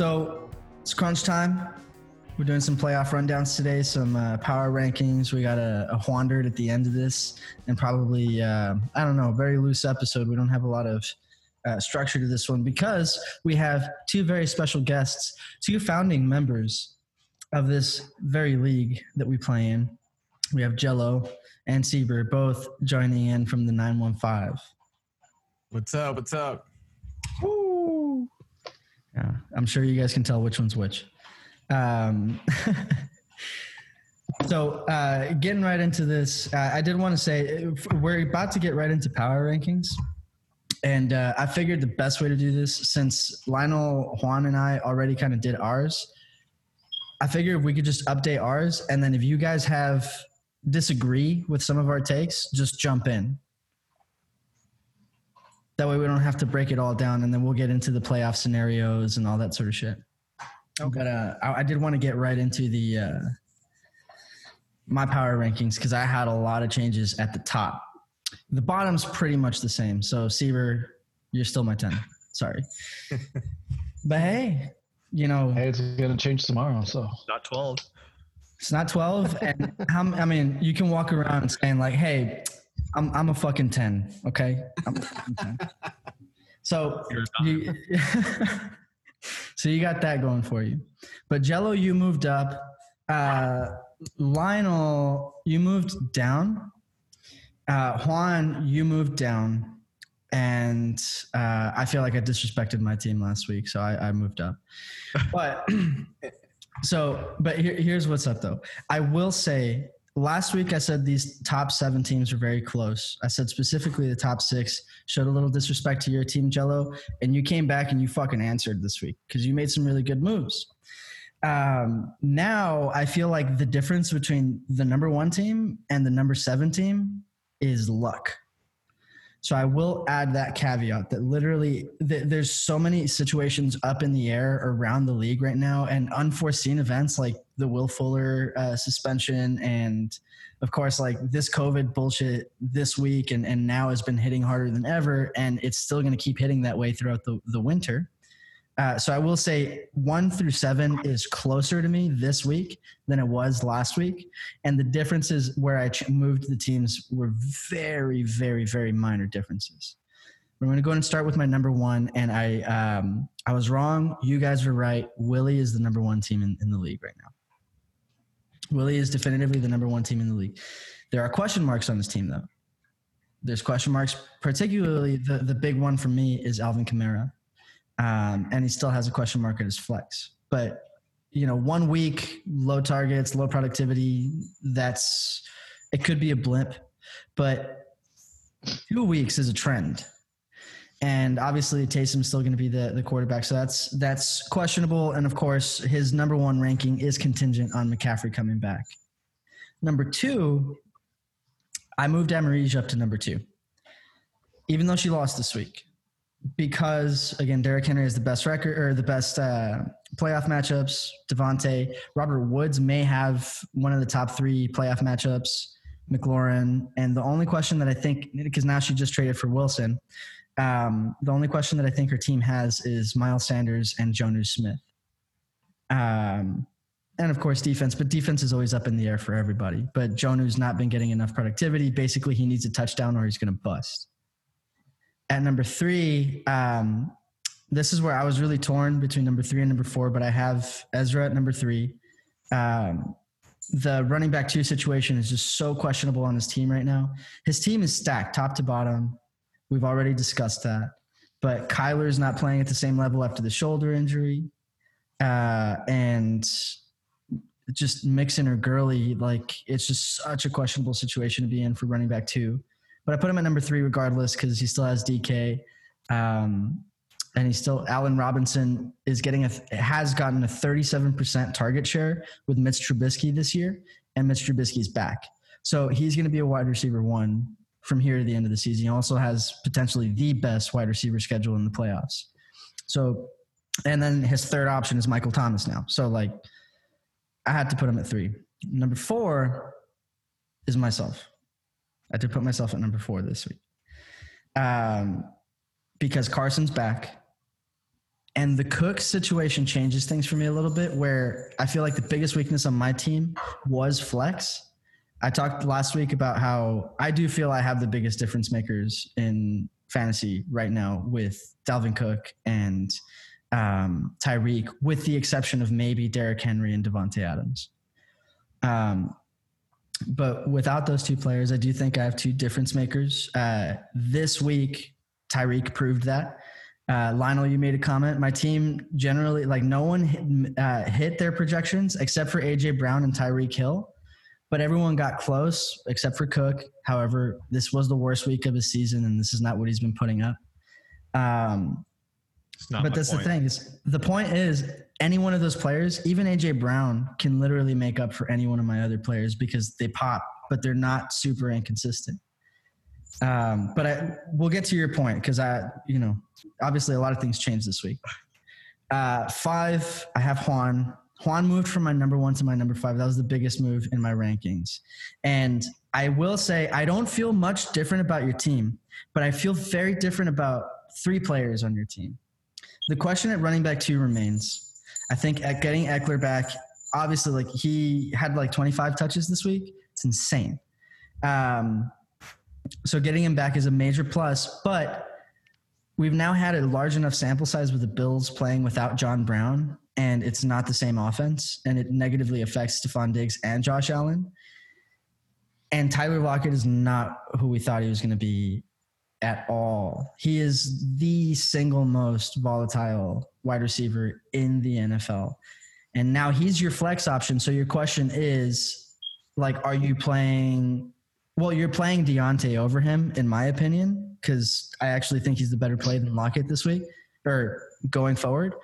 So it's crunch time. We're doing some playoff rundowns today, some uh, power rankings. We got a, a Wandered at the end of this, and probably, uh, I don't know, a very loose episode. We don't have a lot of uh, structure to this one because we have two very special guests, two founding members of this very league that we play in. We have Jello and Sieber both joining in from the 915. What's up? What's up? Yeah, I'm sure you guys can tell which one's which. Um, so, uh, getting right into this, uh, I did want to say we're about to get right into power rankings. And uh, I figured the best way to do this, since Lionel, Juan, and I already kind of did ours, I figured if we could just update ours. And then if you guys have disagree with some of our takes, just jump in. That way we don't have to break it all down and then we'll get into the playoff scenarios and all that sort of shit. Okay. But uh, I, I did want to get right into the uh, my power rankings because I had a lot of changes at the top. The bottom's pretty much the same. So Seaver, you're still my 10. Sorry. but hey, you know. Hey, it's going to change tomorrow. So not 12. It's not 12. And how, I mean, you can walk around saying, like, hey, I'm, I'm a fucking 10. Okay. I'm a fucking 10. So you, so you got that going for you. But Jello, you moved up. Uh, Lionel, you moved down. Uh, Juan, you moved down. And uh, I feel like I disrespected my team last week, so I, I moved up. But so, but here, here's what's up though. I will say last week I said these top seven teams were very close. I said specifically the top six showed a little disrespect to your team, Jello, and you came back and you fucking answered this week because you made some really good moves. Um, now I feel like the difference between the number one team and the number seven team is luck. So I will add that caveat that literally th- there's so many situations up in the air around the league right now, and unforeseen events like the Will Fuller uh, suspension, and of course like this COVID bullshit this week, and and now has been hitting harder than ever, and it's still going to keep hitting that way throughout the the winter. Uh, so I will say one through seven is closer to me this week than it was last week, and the differences where I ch- moved the teams were very, very, very minor differences. I'm going to go ahead and start with my number one, and I um, I was wrong. You guys were right. Willie is the number one team in, in the league right now. Willie is definitively the number one team in the league. There are question marks on this team, though. There's question marks, particularly the, the big one for me is Alvin Kamara um, and he still has a question mark at his flex. But you know, one week, low targets, low productivity. That's it could be a blip, but two weeks is a trend. And obviously, Taysom's still going to be the, the quarterback, so that's that's questionable. And of course, his number one ranking is contingent on McCaffrey coming back. Number two, I moved Amarige up to number two, even though she lost this week because again, Derrick Henry is the best record or the best uh, playoff matchups. Davante, Robert Woods may have one of the top three playoff matchups. McLaurin, and the only question that I think because now she just traded for Wilson, um, the only question that I think her team has is Miles Sanders and Jonnu Smith. Um, and of course defense, but defense is always up in the air for everybody. But Jonnu's not been getting enough productivity. Basically, he needs a touchdown or he's going to bust. At number three, um, this is where I was really torn between number three and number four, but I have Ezra at number three. Um, the running back two situation is just so questionable on his team right now. His team is stacked top to bottom. We've already discussed that. But Kyler's not playing at the same level after the shoulder injury. Uh, and just Mixon or Gurley, like it's just such a questionable situation to be in for running back two but I put him at number three regardless because he still has DK. Um, and he still Allen Robinson is getting a has gotten a 37% target share with Mitch Trubisky this year, and Mitch Trubisky's back. So he's going to be a wide receiver one from here to the end of the season. He also has potentially the best wide receiver schedule in the playoffs. So, and then his third option is Michael Thomas now. So like, I had to put him at three. Number four is myself. I to put myself at number four this week. Um, because Carson's back and the Cook situation changes things for me a little bit. Where I feel like the biggest weakness on my team was flex. I talked last week about how I do feel I have the biggest difference makers in fantasy right now with Dalvin Cook and um, Tyreek, with the exception of maybe Derrick Henry and Davante Adams. Um, but without those two players, I do think I have two difference makers. Uh, this week, Tyreek proved that. Uh, Lionel, you made a comment. My team generally, like, no one hit, uh, hit their projections except for AJ Brown and Tyreek Hill, but everyone got close except for Cook. However, this was the worst week of his season, and this is not what he's been putting up. Um, but that's point. the thing is the point is any one of those players, even AJ Brown, can literally make up for any one of my other players because they pop, but they're not super inconsistent. Um, but I, we'll get to your point because I, you know, obviously a lot of things changed this week. Uh, five, I have Juan. Juan moved from my number one to my number five. That was the biggest move in my rankings. And I will say, I don't feel much different about your team, but I feel very different about three players on your team. The question at running back two remains. I think at getting Ekeler back, obviously, like he had like 25 touches this week. It's insane. Um, so getting him back is a major plus, but we've now had a large enough sample size with the Bills playing without John Brown, and it's not the same offense, and it negatively affects Stefon Diggs and Josh Allen. And Tyler Lockett is not who we thought he was going to be at all. He is the single most volatile wide receiver in the NFL. And now he's your flex option. So your question is like, are you playing well, you're playing Diontae over him, in my opinion, because I actually think he's the better play than Lockett this week or going forward.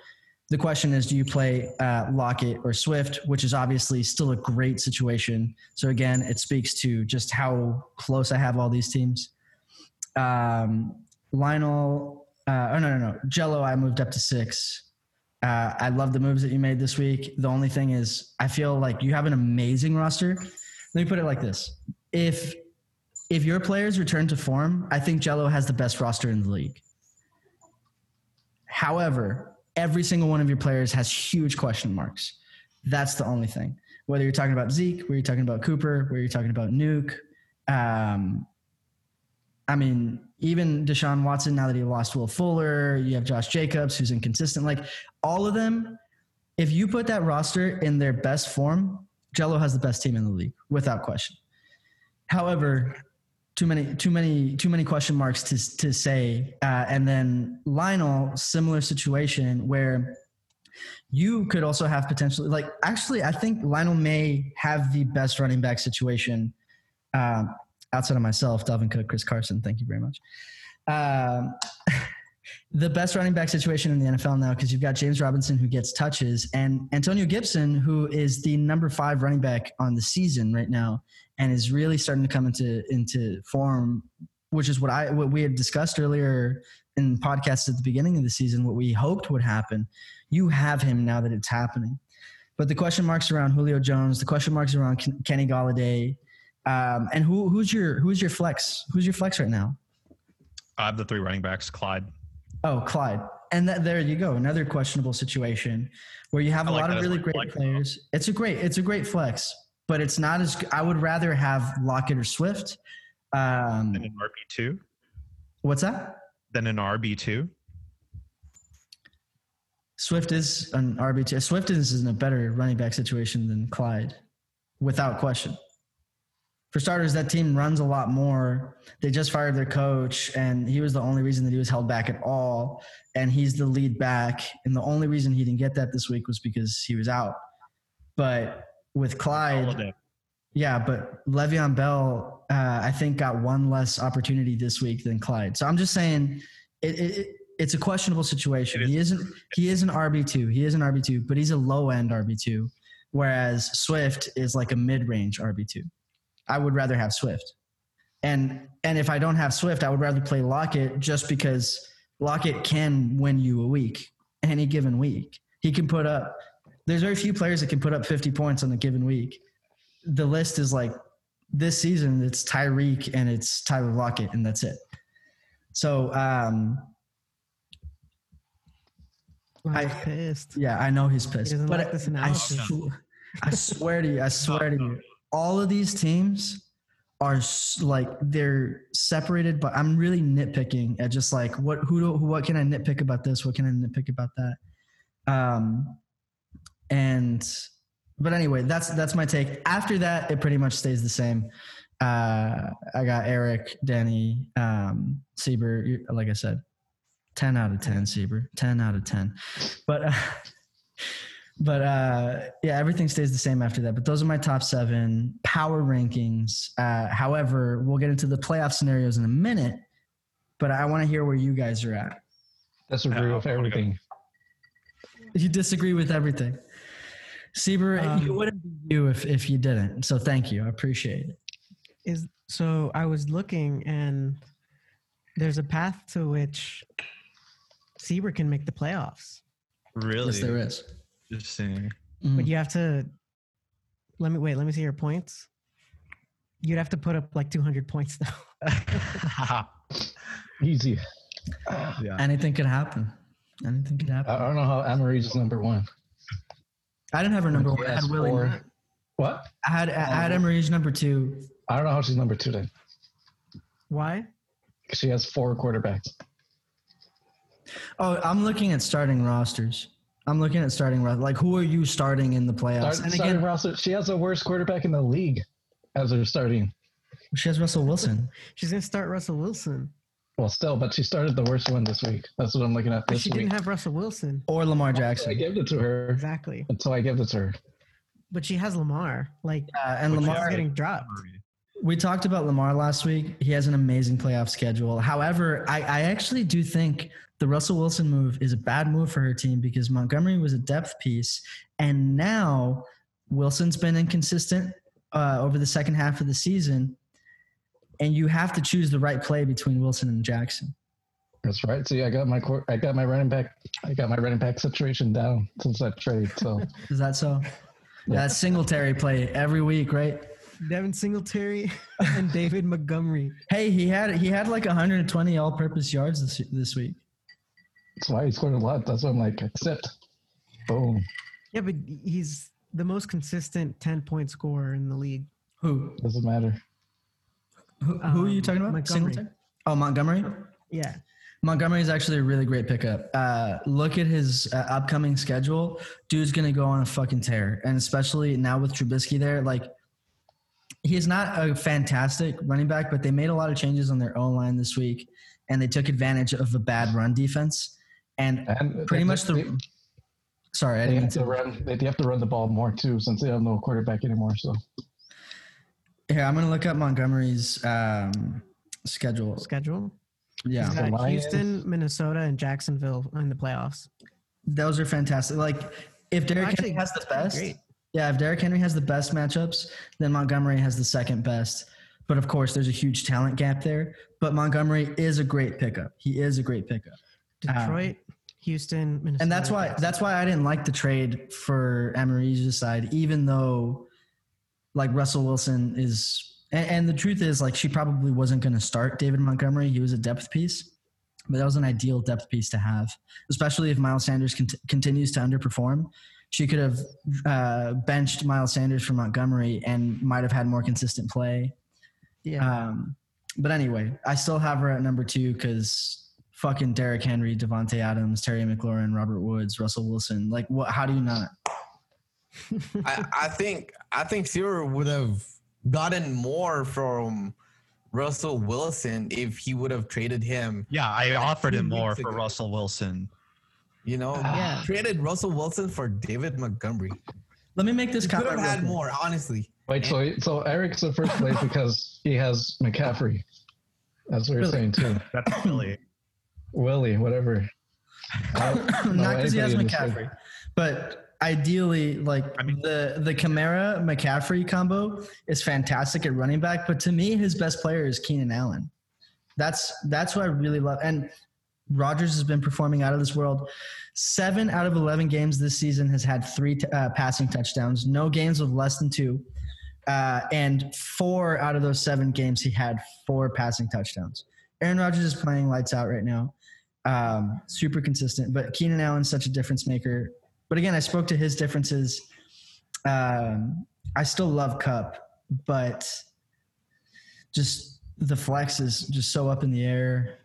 The question is, do you play uh, Lockett or Swift, which is obviously still a great situation. So again, it speaks to just how close I have all these teams. Um, Lionel, uh, oh no, no, no, Jello, I moved up to six. Uh, I love the moves that you made this week. The only thing is, I feel like you have an amazing roster. Let me put it like this: if if your players return to form, I think Jello has the best roster in the league. However, every single one of your players has huge question marks. That's the only thing. Whether you're talking about Zeke, whether you're talking about Cooper, whether you're talking about Nuke, um, I mean, even Deshaun Watson, now that he lost Will Fuller, you have Josh Jacobs, who's inconsistent. Like all of them, if you put that roster in their best form, Jello has the best team in the league, without question. However, too many too many too many question marks to to say uh, and then lionel similar situation where you could also have potentially like actually i think lionel may have the best running back situation um, outside of myself Dalvin cook chris carson thank you very much um, the best running back situation in the NFL now because you've got James Robinson who gets touches and Antonio Gibson who is the number five running back on the season right now and is really starting to come into into form, which is what I what we had discussed earlier in podcasts at the beginning of the season. What we hoped would happen, you have him now that it's happening. But the question marks around Julio Jones, the question marks around Kenny Golladay, um, and who who's your who's your flex? Who's your flex right now? I have the three running backs, Clyde. Oh, Clyde. And that, there you go, another questionable situation where you have a like lot of really great players. It's a great, it's a great flex but it's not as. I would rather have Lockett or Swift. Um, than an RB two. What's that? Than an RB two. Swift is an RB two. Swift is in a better running back situation than Clyde, without question. For starters, that team runs a lot more. They just fired their coach, and he was the only reason that he was held back at all. And he's the lead back. And the only reason he didn't get that this week was because he was out. But with Clyde. Yeah, but Le'Veon Bell, uh, I think, got one less opportunity this week than Clyde. So I'm just saying, it, it, it's a questionable situation. Is. He isn't. He is an RB two. He is an RB two, but he's a low end RB two, whereas Swift is like a mid range RB two. I would rather have Swift, and and if I don't have Swift, I would rather play Lockett just because Lockett can win you a week, any given week. He can put up there's very few players that can put up 50 points on a given week. The list is like this season, it's Tyreek and it's Tyler Lockett, and that's it. So, um, I- pissed. Yeah, I know he's pissed. doesn't but like I, I swear to you, I swear to you, all of these teams are like they're separated. But I'm really nitpicking at just like what who do, what can I nitpick about this? What can I nitpick about that? Um, and but anyway, that's that's my take. After that, it pretty much stays the same. Uh, I got Eric, Danny, um, Sieber. Like I said, ten out of ten, Sieber. Ten out of ten. But uh, but uh, yeah, everything stays the same after that. But those are my top seven power rankings. Uh, however, we'll get into the playoff scenarios in a minute. But I want to hear where you guys are at. Disagree Uh, with I everything. You disagree with everything. Sieber, Um, you wouldn't be you if, if you didn't. So thank you. I appreciate it. Is so I was looking and there's a path to which Seaver can make the playoffs. Really? Yes, there is. Interesting. Mhm. But you have to let me wait, let me see your points. You'd have to put up like 200 points though. Easy. yeah. Anything could happen. Anything could happen. I don't know how Amarie is number one. I didn't have her number one. I has had Willie. four- What? I had I had Emery's number two. I don't know how she's number two then. Why? 'Cause She has four quarterbacks. Oh, I'm looking at starting rosters. I'm looking at starting ro- like who are you starting in the playoffs? Start, and starting again, roster. She has the worst quarterback in the league as her starting. she has Russell Wilson. She's gonna start Russell Wilson. Well, still, but she started the worst one this week. That's what I'm looking at But this she week. didn't have Russell Wilson. Or Lamar Jackson. I Jackson. gave it to her Exactly. until I gave it to her. But she has Lamar. Like Uh, and Which is Lamar Lamar's getting dropped. We talked about Lamar last week. He has an amazing playoff schedule. However, I, I actually do think the Russell Wilson move is a bad move for her team because Montgomery was a depth piece, and now Wilson's been inconsistent uh, over the second half of the season, and you have to choose the right play between Wilson and Jackson. That's right. See, I got my I got my running back. I got my running back situation down since that trade. So Is that so? Yeah, that's Singletary play every week, right? Devin Singletary and David Montgomery. Hey, he had he had like 120 all-purpose yards this this week. That's why he scored a lot. That's why I'm like, accept. Boom. Yeah, but he's the most consistent 10 point scorer in the league. Who? Doesn't matter. Who, who are you Um, talking about? Montgomery. Singletary? Oh, Montgomery. Yeah. Montgomery is actually a really great pickup. Uh, look at his uh, upcoming schedule. Dude's gonna go on a fucking tear, and especially now with Trubisky there, like he's not a fantastic running back, but they made a lot of changes on their own line this week, and they took advantage of a bad run defense. And And pretty they- much they, the sorry, I they didn't have to to- run. They have to run the ball more too, since they have no quarterback anymore. So here. I'm gonna look up Montgomery's um, schedule. Schedule. Yeah, He's The got Houston, Minnesota, and Jacksonville in the playoffs. those are fantastic. Like if Derrick Actually, Henry has the best, great. Yeah, if Derrick Henry has the best matchups, then Montgomery has the second best. But of course, there's a huge talent gap there. But Montgomery is a great pickup. He is a great pickup, Detroit, Houston, Minnesota. and that's why that's why I didn't like the trade for Amarie's side, even though like Russell Wilson is. And, and the truth is, like she probably wasn't going to start David Montgomery. He was a depth piece, but that was an ideal depth piece to have, especially if Miles Sanders cont- continues to underperform. She could have uh, benched Miles Sanders for Montgomery and might have had more consistent play. Yeah. Um, but anyway, I still have her at number two because fucking Derrick Henry, Davante Adams, Terry McLaurin, Robert Woods, Russell Wilson. Like, what? How do you not? I, I think I think Zero would have gotten more from Russell Wilson if he would have traded him. Yeah, I offered him more weeks for. Russell Wilson. You know, ah. Yeah. traded Russell Wilson for David Montgomery. Let me make this He could comment. have had quick. more, honestly. wait, so so Eric's the first place because he has McCaffrey. That's what you're Really? saying too. That's really Willie, whatever. Don't because he has anybody in this McCaffrey, but ideally, like I mean- the the Kamara McCaffrey combo is fantastic at running back. But to me, his best player is Keenan Allen. That's that's what I really love. And Rodgers has been performing out of this world. Seven out of eleven games this season has had three t- uh, passing touchdowns. No games of less than two. Uh, and four out of those seven games, he had four passing touchdowns. Aaron Rodgers is playing lights out right now. Um, super consistent. But Keenan Allen's such a difference maker. But again, I spoke to his differences. Um, I still love Kupp, but just the flex is just so up in the air.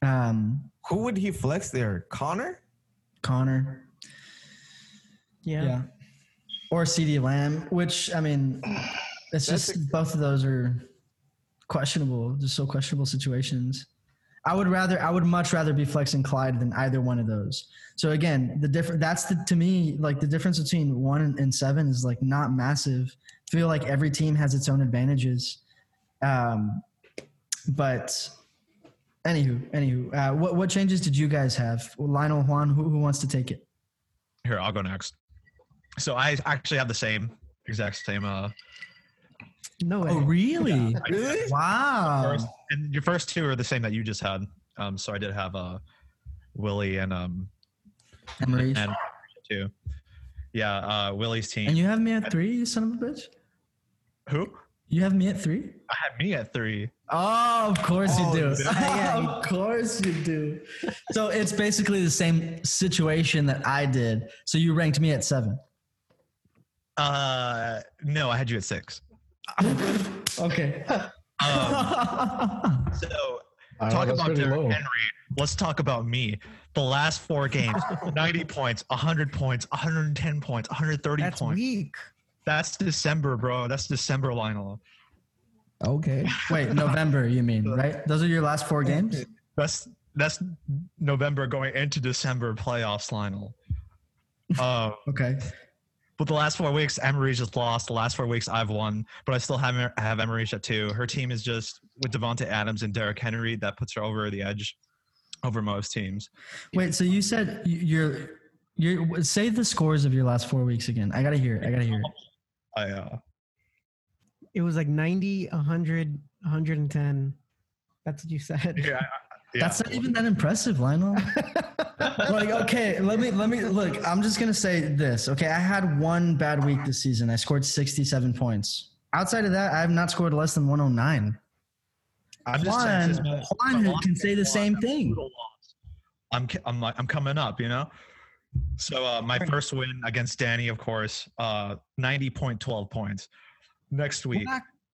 Um, Who would he flex there? Conner? Conner, Yeah. yeah, or CeeDee Lamb, which I mean, it's That's just both of those are questionable, just so questionable situations. I would rather, I would much rather be flexing Clyde than either one of those. So again, the different that's the to me like the difference between one and, and seven is like not massive. I feel like every team has its own advantages. Um, but anywho, anywho, uh, what what changes did you guys have? Lionel Juan, who, who wants to take it? Here, I'll go next. So I actually have the same exact same. Uh, No way. Oh, really? Really? Wow. first, and your first two are the same that you just had. Um, so I did have uh, Willie and um Emery. and two. Yeah, uh, Willie's team. And you have me at three, you son of a bitch? Who? You have me at three? I have me at three. Oh, of course Oh, you do. yeah, yeah, of course you do. So it's basically the same situation that I did. So you ranked me at seven. Uh, no, I had you at six. Okay. Um, so I talk about Derrick low. Henry. Let's talk about me. The last four games 90 points, 100 points, 110 points, 130 That's points. weak. That's December, bro. That's December, Lionel. Okay. Wait, November, you mean, right? Those are your last four games? That's that's November going into December playoffs, Lionel. Uh, Okay. But the last four weeks, Emery just lost. The last four weeks, I've won, but I still have have Emery at two. Her team is just with Davante Adams and Derrick Henry that puts her over the edge over most teams. Wait, so you said you- you're you're say the scores of your last four weeks again. I gotta hear it. I gotta hear it. I uh, It was like 90, 100, 110. That's what you said. yeah, I- yeah. That's not even that impressive, Lionel. like, okay, let me let me look. I'm just gonna say this. Okay, I had one bad week this season. I scored 67 points. Outside of that, I have not scored less than 109. I'm just saying, Juan, my- Juan my can say the same a thing. I'm I'm like I'm coming up, you know. So uh, my first win against Danny, of course, uh, 90.12 points. Next week,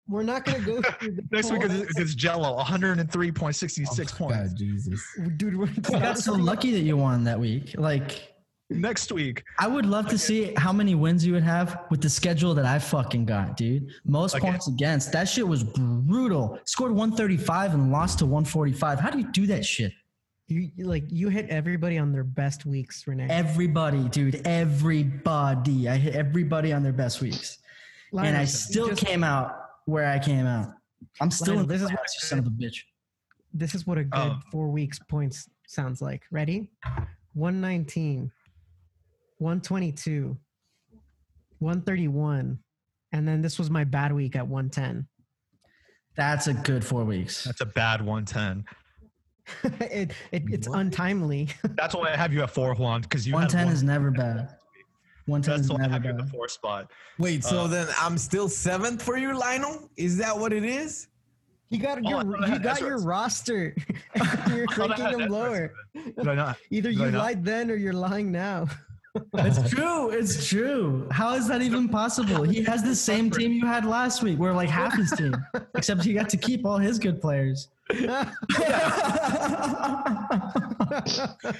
we're not going to go through the next week points. against against Jello, 103.66 points. God, Jesus. Dude, we're got so lucky that you won that week. Like, Next week, I would love to see how many wins you would have with the schedule that I fucking got, dude. Most Okay. points against. That shit was brutal. Scored 135 and lost to 145. How do you do that shit? You you- like you hit everybody on their best weeks, Renee. Everybody, dude. Everybody. I hit everybody on their best weeks. and I still just- came out where I came out. I'm still Lionel, in this this is is what you son of a bitch. This is what a good Oh. four weeks points sounds like. Ready? 119, 122, 131, and then this was my bad week at 110. That's a good four weeks. that's a bad 110. it, it it's untimely. That's why I have you at four, Juan, because you 110 one- is never bad. 110 That's is why I never have you the bad. four spot. Wait, so Uh, then I'm still seventh for you, Lionel? Is that what it is? You got Oh, your I you got your roster. You're I ranking had them lower. Did I not? Either Did I you not? lied then or you're lying now. It's true. It's true. How is that even possible? He has the same team you had last week. We're like half his team, except he got to keep all his good players. I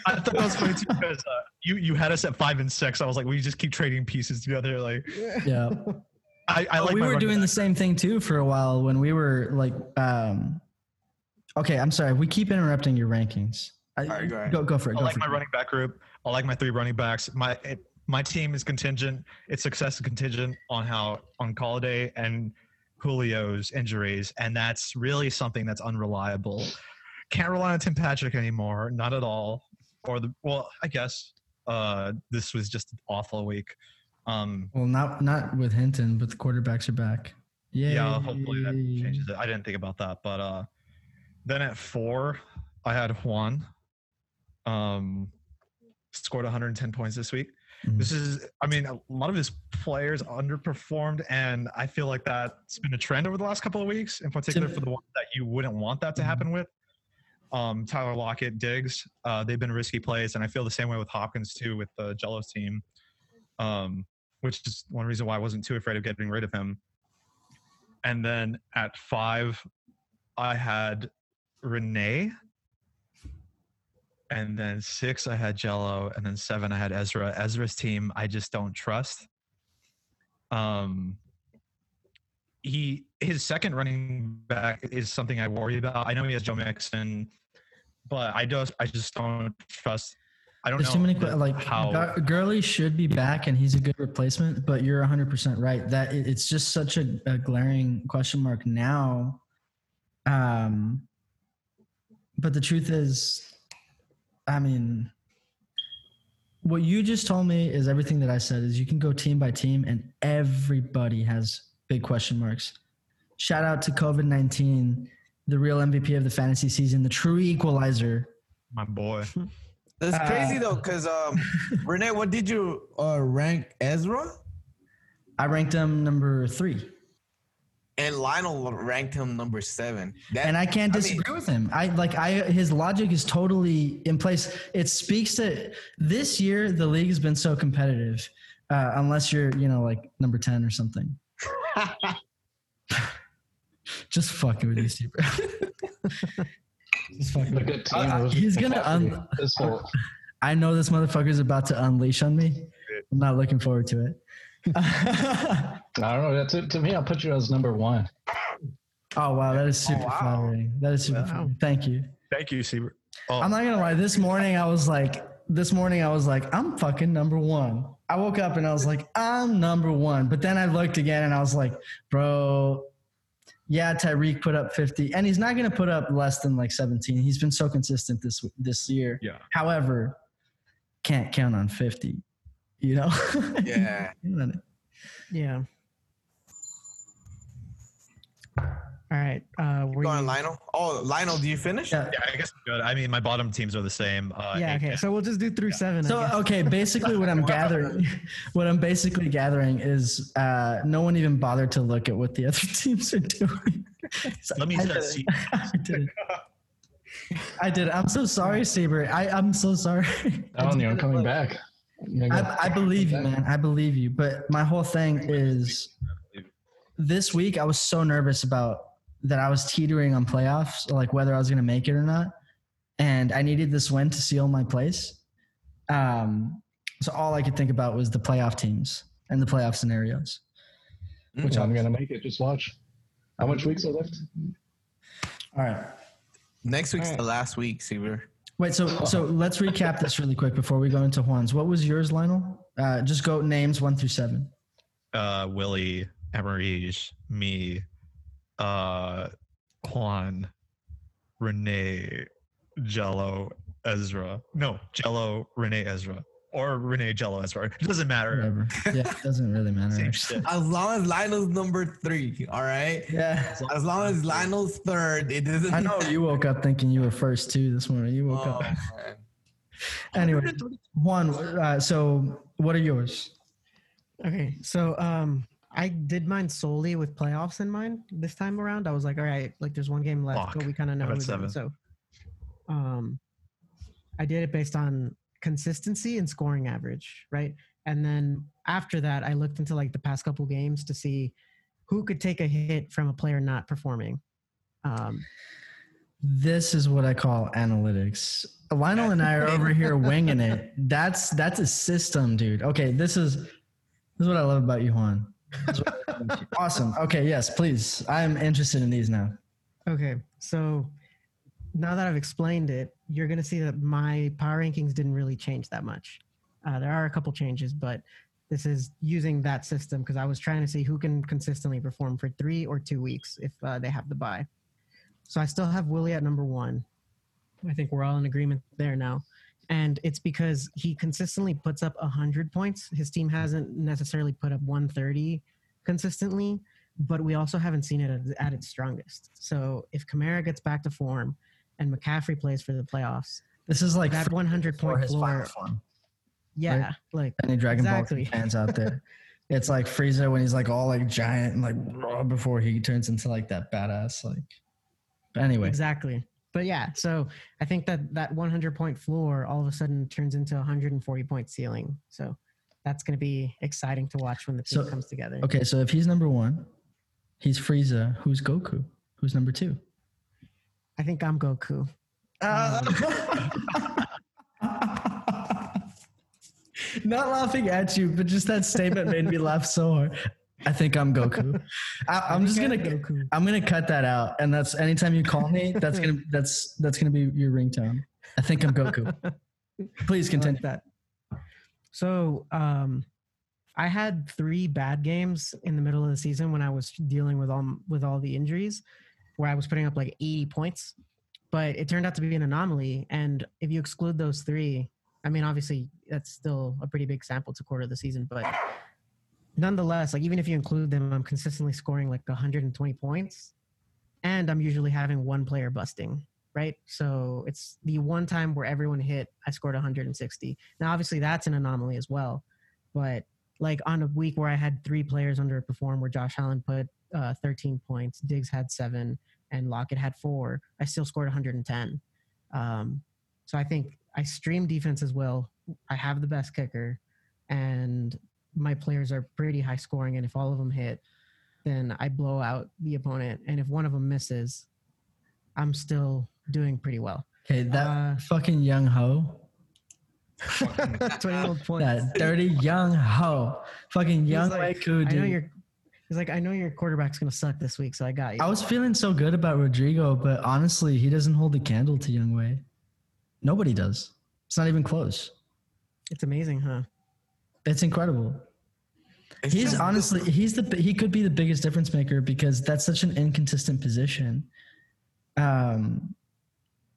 thought that was funny too because uh, you you had us at five and six. I was like, we just keep trading pieces together. Like, yeah. I, I like we were running doing the same thing too for a while when we were like um okay i'm sorry we keep interrupting your rankings I, Alright, go ahead. go, go for it I go like for my it. running back group. I like my three running backs. My it, my team is contingent. Its success is contingent on how on Golladay and Julio's injuries, and that's really something that's unreliable. Can't rely on Tim Patrick anymore. Not at all. Or the well, I guess uh, this was just an awful week. Um, well not not with hinton but the quarterbacks are back Yay. yeah, hopefully that changes it. I didn't think about that, but uh, then at four, I had Juan. Um, scored 110 points this week. Mhm. This is, I mean, a lot of his players underperformed, and I feel like that's been a trend over the last couple of weeks, in particular for the ones that you wouldn't want that to happen with. um, Tyler Lockett, Diggs. Uh, they've been risky plays, and I feel the same way with Hopkins too with the Jello's team, um, which is one reason why I wasn't too afraid of getting rid of him. And then at five, I had Renee. And then six, I had Jello, and then seven, I had Ezra. Ezra's team, I just don't trust. Um, he his second running back is something I worry about. I know he has Joe Mixon, but I just I just don't trust. I don't There's know too many like how Gurley should be back and he's a good replacement, but you're 100% right that it's just such a, a glaring question mark now. Um, but the truth is, I mean, what you just told me is everything that I said is you can go team by team and everybody has big question marks. Shout out to COVID 19, the real MVP of the fantasy season, the true equalizer. my boy. That's Uh, crazy though, because um, Renee, what did you uh, rank Ezra? I ranked him number three. And Lionel ranked him number seven. That, and I can't I mean- disagree with him. I like I his logic is totally in place. It speaks to this year the league has been so competitive, uh, unless you're you know like number ten or something. Just fucking with you, Steve. Just fucking. With good team. Uh, he's gonna un- this whole- I know this motherfucker's about to unleash on me. I'm not looking forward to it. I don't know. To, to me, I'll put you as number one. oh wow, that is oh, super wow. flattering. That is super. Wow. flattering. Thank you. Thank you, Siebert. Oh, I'm not gonna lie. This morning I was like, this morning I was like, I'm fucking number one. I woke up and I was like, I'm number one. But then I looked again and I was like, bro, yeah, Tyreek put up 50, and he's not gonna put up less than like 17. He's been so consistent this this year. yeah. However, can't count on 50. You know? Yeah. Yeah. All right. Uh, were Going you- Lionel. Oh, Lionel, do you finish? yeah. Yeah, I guess I'm good. I mean, my bottom teams are the same. Uh, yeah. eight- Okay. So we'll just do through seven. So okay, basically what I'm gathering, what I'm basically gathering is uh, no one even bothered to look at what the other teams are doing. So Let me I just did see- I did it. I did. it. I'm so sorry, Saber. I, I'm so sorry. I Oh, did you're it. coming back. You're I, I believe you, man. I believe you. But my whole thing is this week I was so nervous about that I was teetering on playoffs, like whether I was going to make it or not. And I needed this win to seal my place. Um, so all I could think about was the playoff teams and the playoff scenarios. Which I'm gonna make it. Just watch. How much weeks are left? All right. Next week's All right. the last week, Seaver. Wait, so so let's recap this really quick before we go into Juan's. What was yours, Lionel? Uh, just go names one through seven. uh, Willie, Emerige, me, uh, Juan, Renee, Jello, Ezra. No, Jello, Renee, Ezra, or Renee, Jello, Ezra. It doesn't matter. Whatever. Yeah, it doesn't really matter. Same shit. As long as Lionel's number three, all right? Yeah. As long as Lionel's third, it doesn't. I know you woke up thinking you were first too this morning. You woke Oh, up. man. Anyway, Juan. Uh, so what are yours? Okay, so um, I did mine solely with playoffs in mind this time around. I was like, all right, like there's one game left, Fuck. but we kind of know I'm who's seven. So, um, I did it based on consistency and scoring average, right? And then after that, I looked into like the past couple games to see who could take a hit from a player not performing. Um, This is what I call analytics. Lionel and I are over here winging it. That's that's a system, dude. Okay, this is this is what I love about you, Juan. This is what I love about you. awesome. Okay, yes, please. I am interested in these now. Okay, so now that I've explained it, you're going to see that my power rankings didn't really change that much. Uh, there are a couple changes, but this is using that system because I was trying to see who can consistently perform for three or two weeks if uh, they have the buy. So I still have Willie at number one. I think we're all in agreement there now. And it's because he consistently puts up 100 points. His team hasn't necessarily put up 130 consistently, but we also haven't seen it at, its strongest. So if Kamara gets back to form and McCaffrey plays for the playoffs, This is like that 100 point his final floor, form. yeah, like Any Dragon Exactly. Ball fans out there? It's like Frieza when he's like all like giant and like before he turns into like that badass like. But anyway, exactly. but yeah, so I think that that 100 point floor all of a sudden turns into 140 point ceiling. So that's going to be exciting to watch when the team So- comes together. Okay, so if he's number one, he's Frieza. Who's Goku? Who's number two? I think I'm Goku. Not laughing at you, but just that statement made me laugh so hard. I think I'm Goku. I, I'm just gonna Goku. I'm gonna cut that out, and that's anytime you call me, that's gonna that's that's gonna be your ringtone. I think I'm Goku. Please continue. like that. So, um, I had three bad games in the middle of the season when I was dealing with all with all the injuries, where I was putting up like 80 points. But it turned out to be an anomaly, and if you exclude those three, I mean, obviously that's still a pretty big sample to quarter of the season, but nonetheless, like even if you include them, I'm consistently scoring like 120 points, and I'm usually having one player busting right? So it's the one time where everyone hit, I scored 160. Now, obviously, that's an anomaly as well. But like on a week where I had three players underperform, where Josh Allen put uh, 13 points, Diggs had seven, and Lockett had four, I still scored 110. Um, so I think I stream defense as well. I have the best kicker, and my players are pretty high scoring. And if all of them hit, then I blow out the opponent. And if one of them misses, I'm still doing pretty well. Okay, that Uh, fucking Younghoe, 20 points. that dirty Younghoe, fucking He's young like, Waku, I know you're. He's like, I know your quarterback's gonna suck this week, so I got you. I was feeling so good about Rodrigo, but honestly, he doesn't hold a candle to Younghoe. Nobody does. It's not even close. it's amazing, huh? It's incredible. It's He's just- honestly he's the he could be the biggest difference maker because that's such an inconsistent position. Um,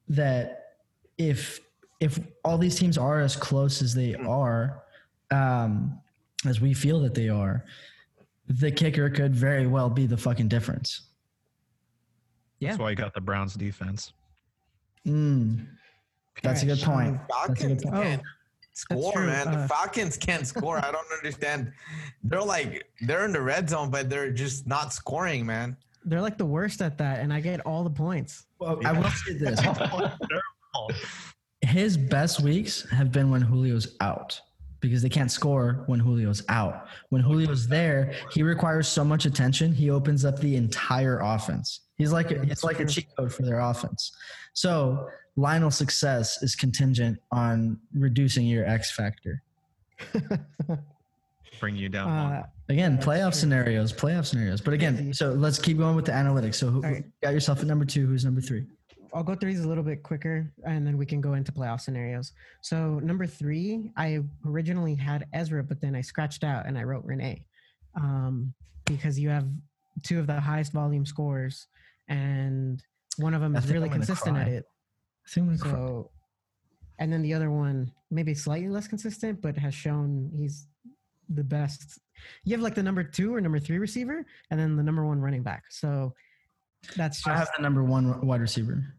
that if if all these teams are as close as they are, um, as we feel that they are, the kicker could very well be the fucking difference. Yeah. That's why you got the Browns defense. Mm, that's a good point. That's a good Falcons point. Oh, can't score, true. man. Uh, the Falcons can't score. I don't understand. They're like they're in the red zone, but they're just not scoring, man. They're like the worst at that, and I get all the points. Well, I will say this: his best weeks have been when Julio's out because they can't score when Julio's out. When Julio's there, he requires so much attention. He opens up the entire offense. He's like a, it's like a cheat code for their offense. So Lionel's success is contingent on reducing your X factor. bring you down. Uh. Again, playoff true. scenarios, playoff scenarios. But again, so let's keep going with the analytics. So who, All right. got yourself at number two? Who's number three? I'll go through these a little bit quicker, and then we can go into playoff scenarios. So number three, I originally had Ezra, but then I scratched out and I wrote Renee, um, because you have two of the highest volume scores, and one of them is really consistent at it. I think I'm gonna cry. So, and then the other one, maybe slightly less consistent, but has shown he's the best. You have like the number two or number three receiver, and then the number one running back. So that's I have the number one wide receiver.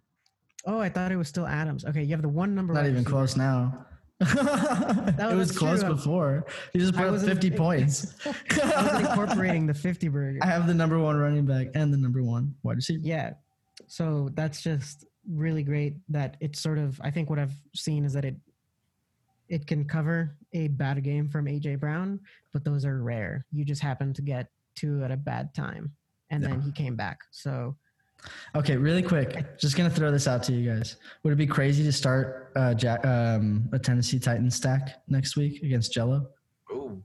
Oh, I thought it was still Adams. Okay, you have the one number. Not even close now. it was that's close true. before. You just put up 50 think- points. Incorporating the 50 burger. I have the number one running back and the number one wide receiver. Yeah. So that's just really great that it's sort of I think what I've seen is that it it can cover a bad game from AJ Brown, but those are rare. You just happen to get two at a bad time. And then he came back. So Okay, really quick. Just gonna throw this out to you guys. Would it be crazy to start uh, Jack, um, a Tennessee Titans stack next week against Jello? Ooh.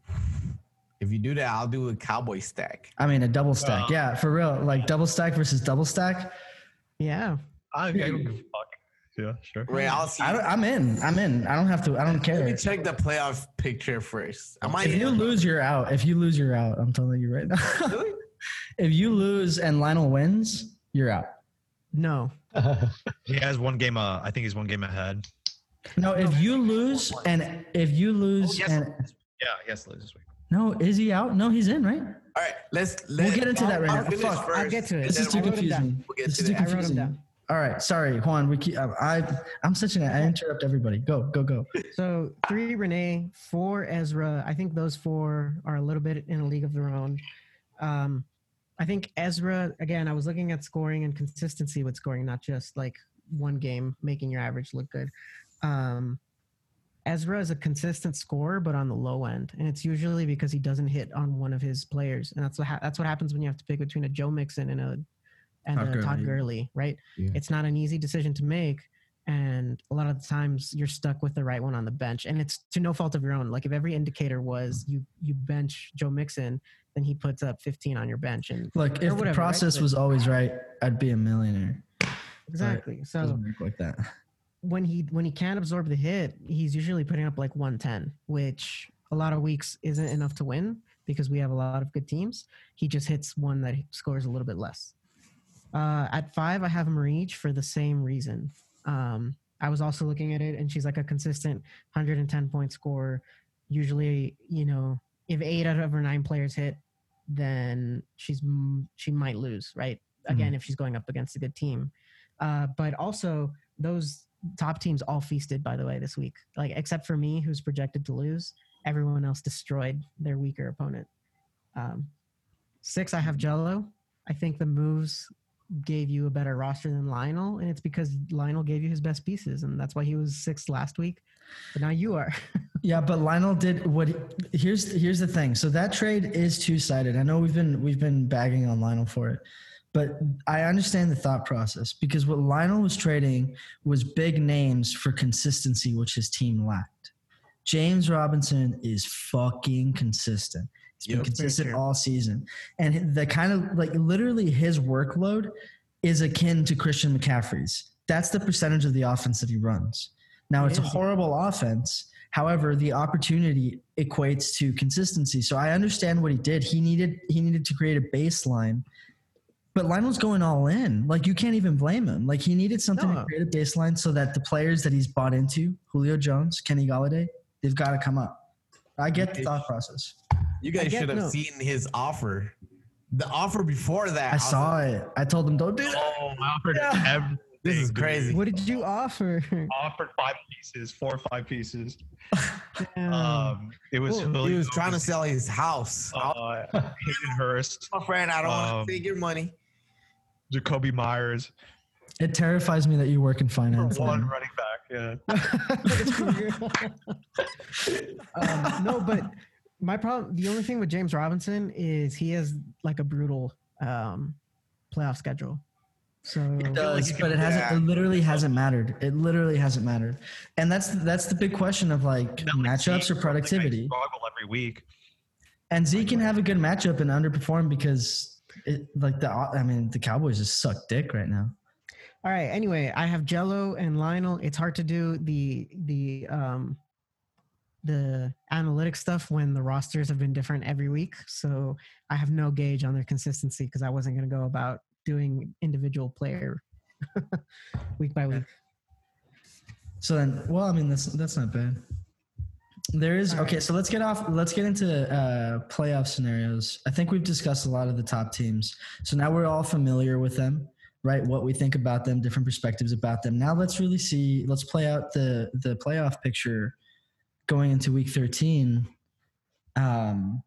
If you do that, I'll do a cowboy stack. I mean, a double stack. Uh, yeah, for real. Like double stack versus double stack. yeah. I, I don't give a fuck. Yeah, sure. Wait, I'll see. I don't, I'm in. I'm in. I don't have to. I don't care. Let me check the playoff picture first. I might If you lose, you're out. If you lose, you're out. I'm telling you right now. Really? if you lose and Lionel wins, you're out. No. He has one game. Uh, I think he's one game ahead. No, if you lose and if you lose yes. and Yeah, yes, lose this week. no, is he out? No, he's in, right? All right, let's. We'll get into that right I'll now. Fuck, first, I'll get to it. This is too I wrote 'em down. confusing. We'll get This to is too that. I wrote 'em confusing. down. All right, sorry, Juan. We keep. I I'm such an. I interrupt everybody. Go, go, go. So three Renee, four Ezra. I think those four are a little bit in a league of their own. Um, I think Ezra again. I was looking at scoring and consistency with scoring, not just like one game making your average look good. Um, Ezra is a consistent scorer, but on the low end, and it's usually because he doesn't hit on one of his players, and that's what ha- that's what happens when you have to pick between a Joe Mixon and a and Todd a Todd Gurley. Right? Yeah. It's not an easy decision to make, and a lot of the times you're stuck with the right one on the bench, and it's to no fault of your own. Like if every indicator was you you bench Joe Mixon, then he puts up 15 on your bench, and Look, if the whatever, right? process But- was always right, I'd be a millionaire. exactly. It So like that. when he when he can't absorb the hit, he's usually putting up like 110, which a lot of weeks isn't enough to win because we have a lot of good teams. He just hits one that scores a little bit less. Uh, at five, I have Marich for the same reason. Um, I was also looking at it, and she's like a consistent 110 point scorer. Usually, you know, if eight out of her nine players hit, then she's she might lose, right? Again, if she's going up against a good team. Uh, but also, those top teams all feasted, by the way, this week. Like, except for me, who's projected to lose, everyone else destroyed their weaker opponent. Um, six, I have Jello. I think the moves gave you a better roster than Lionel, and it's because Lionel gave you his best pieces, and that's why he was sixth last week. But now you are. Yeah, but Lionel did what? Here's here's the thing. So that trade is two sided. I know we've been we've been bagging on Lionel for it, but I understand the thought process because what Lionel was trading was big names for consistency, which his team lacked. James Robinson is fucking consistent. He's been consistent all season, and the kind of like literally his workload is akin to Christian McCaffrey's. That's the percentage of the offense that he runs. Now It it's a horrible offense. However, the opportunity equates to consistency. So I understand what he did. He needed he needed to create a baseline. But Lionel's going all in. Like you can't even blame him. Like he needed something No. to create a baseline so that the players that he's bought into, Julio Jones, Kenny Golladay, they've got to come up. I get the thought process. You guys should have no. seen his offer. The offer before that. I was saw like, it. I told him don't do that. Oh, I offered Yeah. everything. This is dude. crazy. what did you offer? Offered five pieces, four or five pieces. Um, it was. Cool. He Julio was trying to sell his house. Uh, Hayden Hurst, My friend, I don't um, want to take your money. Jakobi Meyers, It terrifies me that you work in for finance. one man. running back. Yeah. um, no, but my problem, the only thing with James Robinson is he has like a brutal um, playoff schedule. So It does, but it hasn't. It literally hasn't mattered. It literally hasn't mattered, and that's that's the big question of like matchups Zeke, or productivity. Like, every week. And Zeke can have a good matchup and underperform because, it, like the I mean, the Cowboys just suck dick right now. All right. Anyway, I have Jello and Lionel. It's hard to do the the um the analytic stuff when the rosters have been different every week. So I have no gauge on their consistency because I wasn't going to go about doing individual player week by week. So then, well, I mean, that's that's not bad. There is All okay. right. So let's get off. Let's get into uh, playoff scenarios. I think we've discussed a lot of the top teams. So now we're all familiar with them, right? What we think about them, different perspectives about them. Now let's really see. Let's play out the the playoff picture going into week thirteen. Um,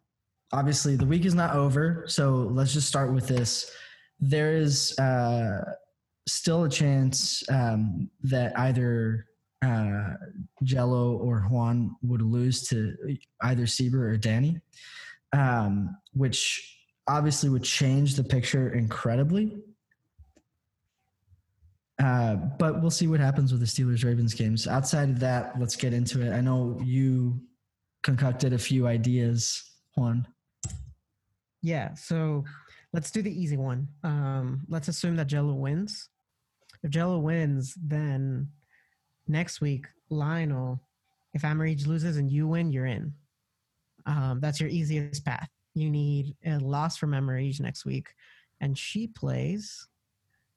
obviously, the week is not over. So let's just start with this. There is uh, still a chance um, that either uh, Jello or Juan would lose to either Sieber or Danny, um, which obviously would change the picture incredibly. Uh, but we'll see what happens with the Steelers Ravens games. Outside of that, let's get into it. I know you concocted a few ideas, Juan. Yeah. So let's do the easy one. Um, let's assume that Jello wins. If Jello wins, then next week, Lionel, if Amarige loses and you win, you're in. Um, that's your easiest path. You need a loss from Amarige next week, and she plays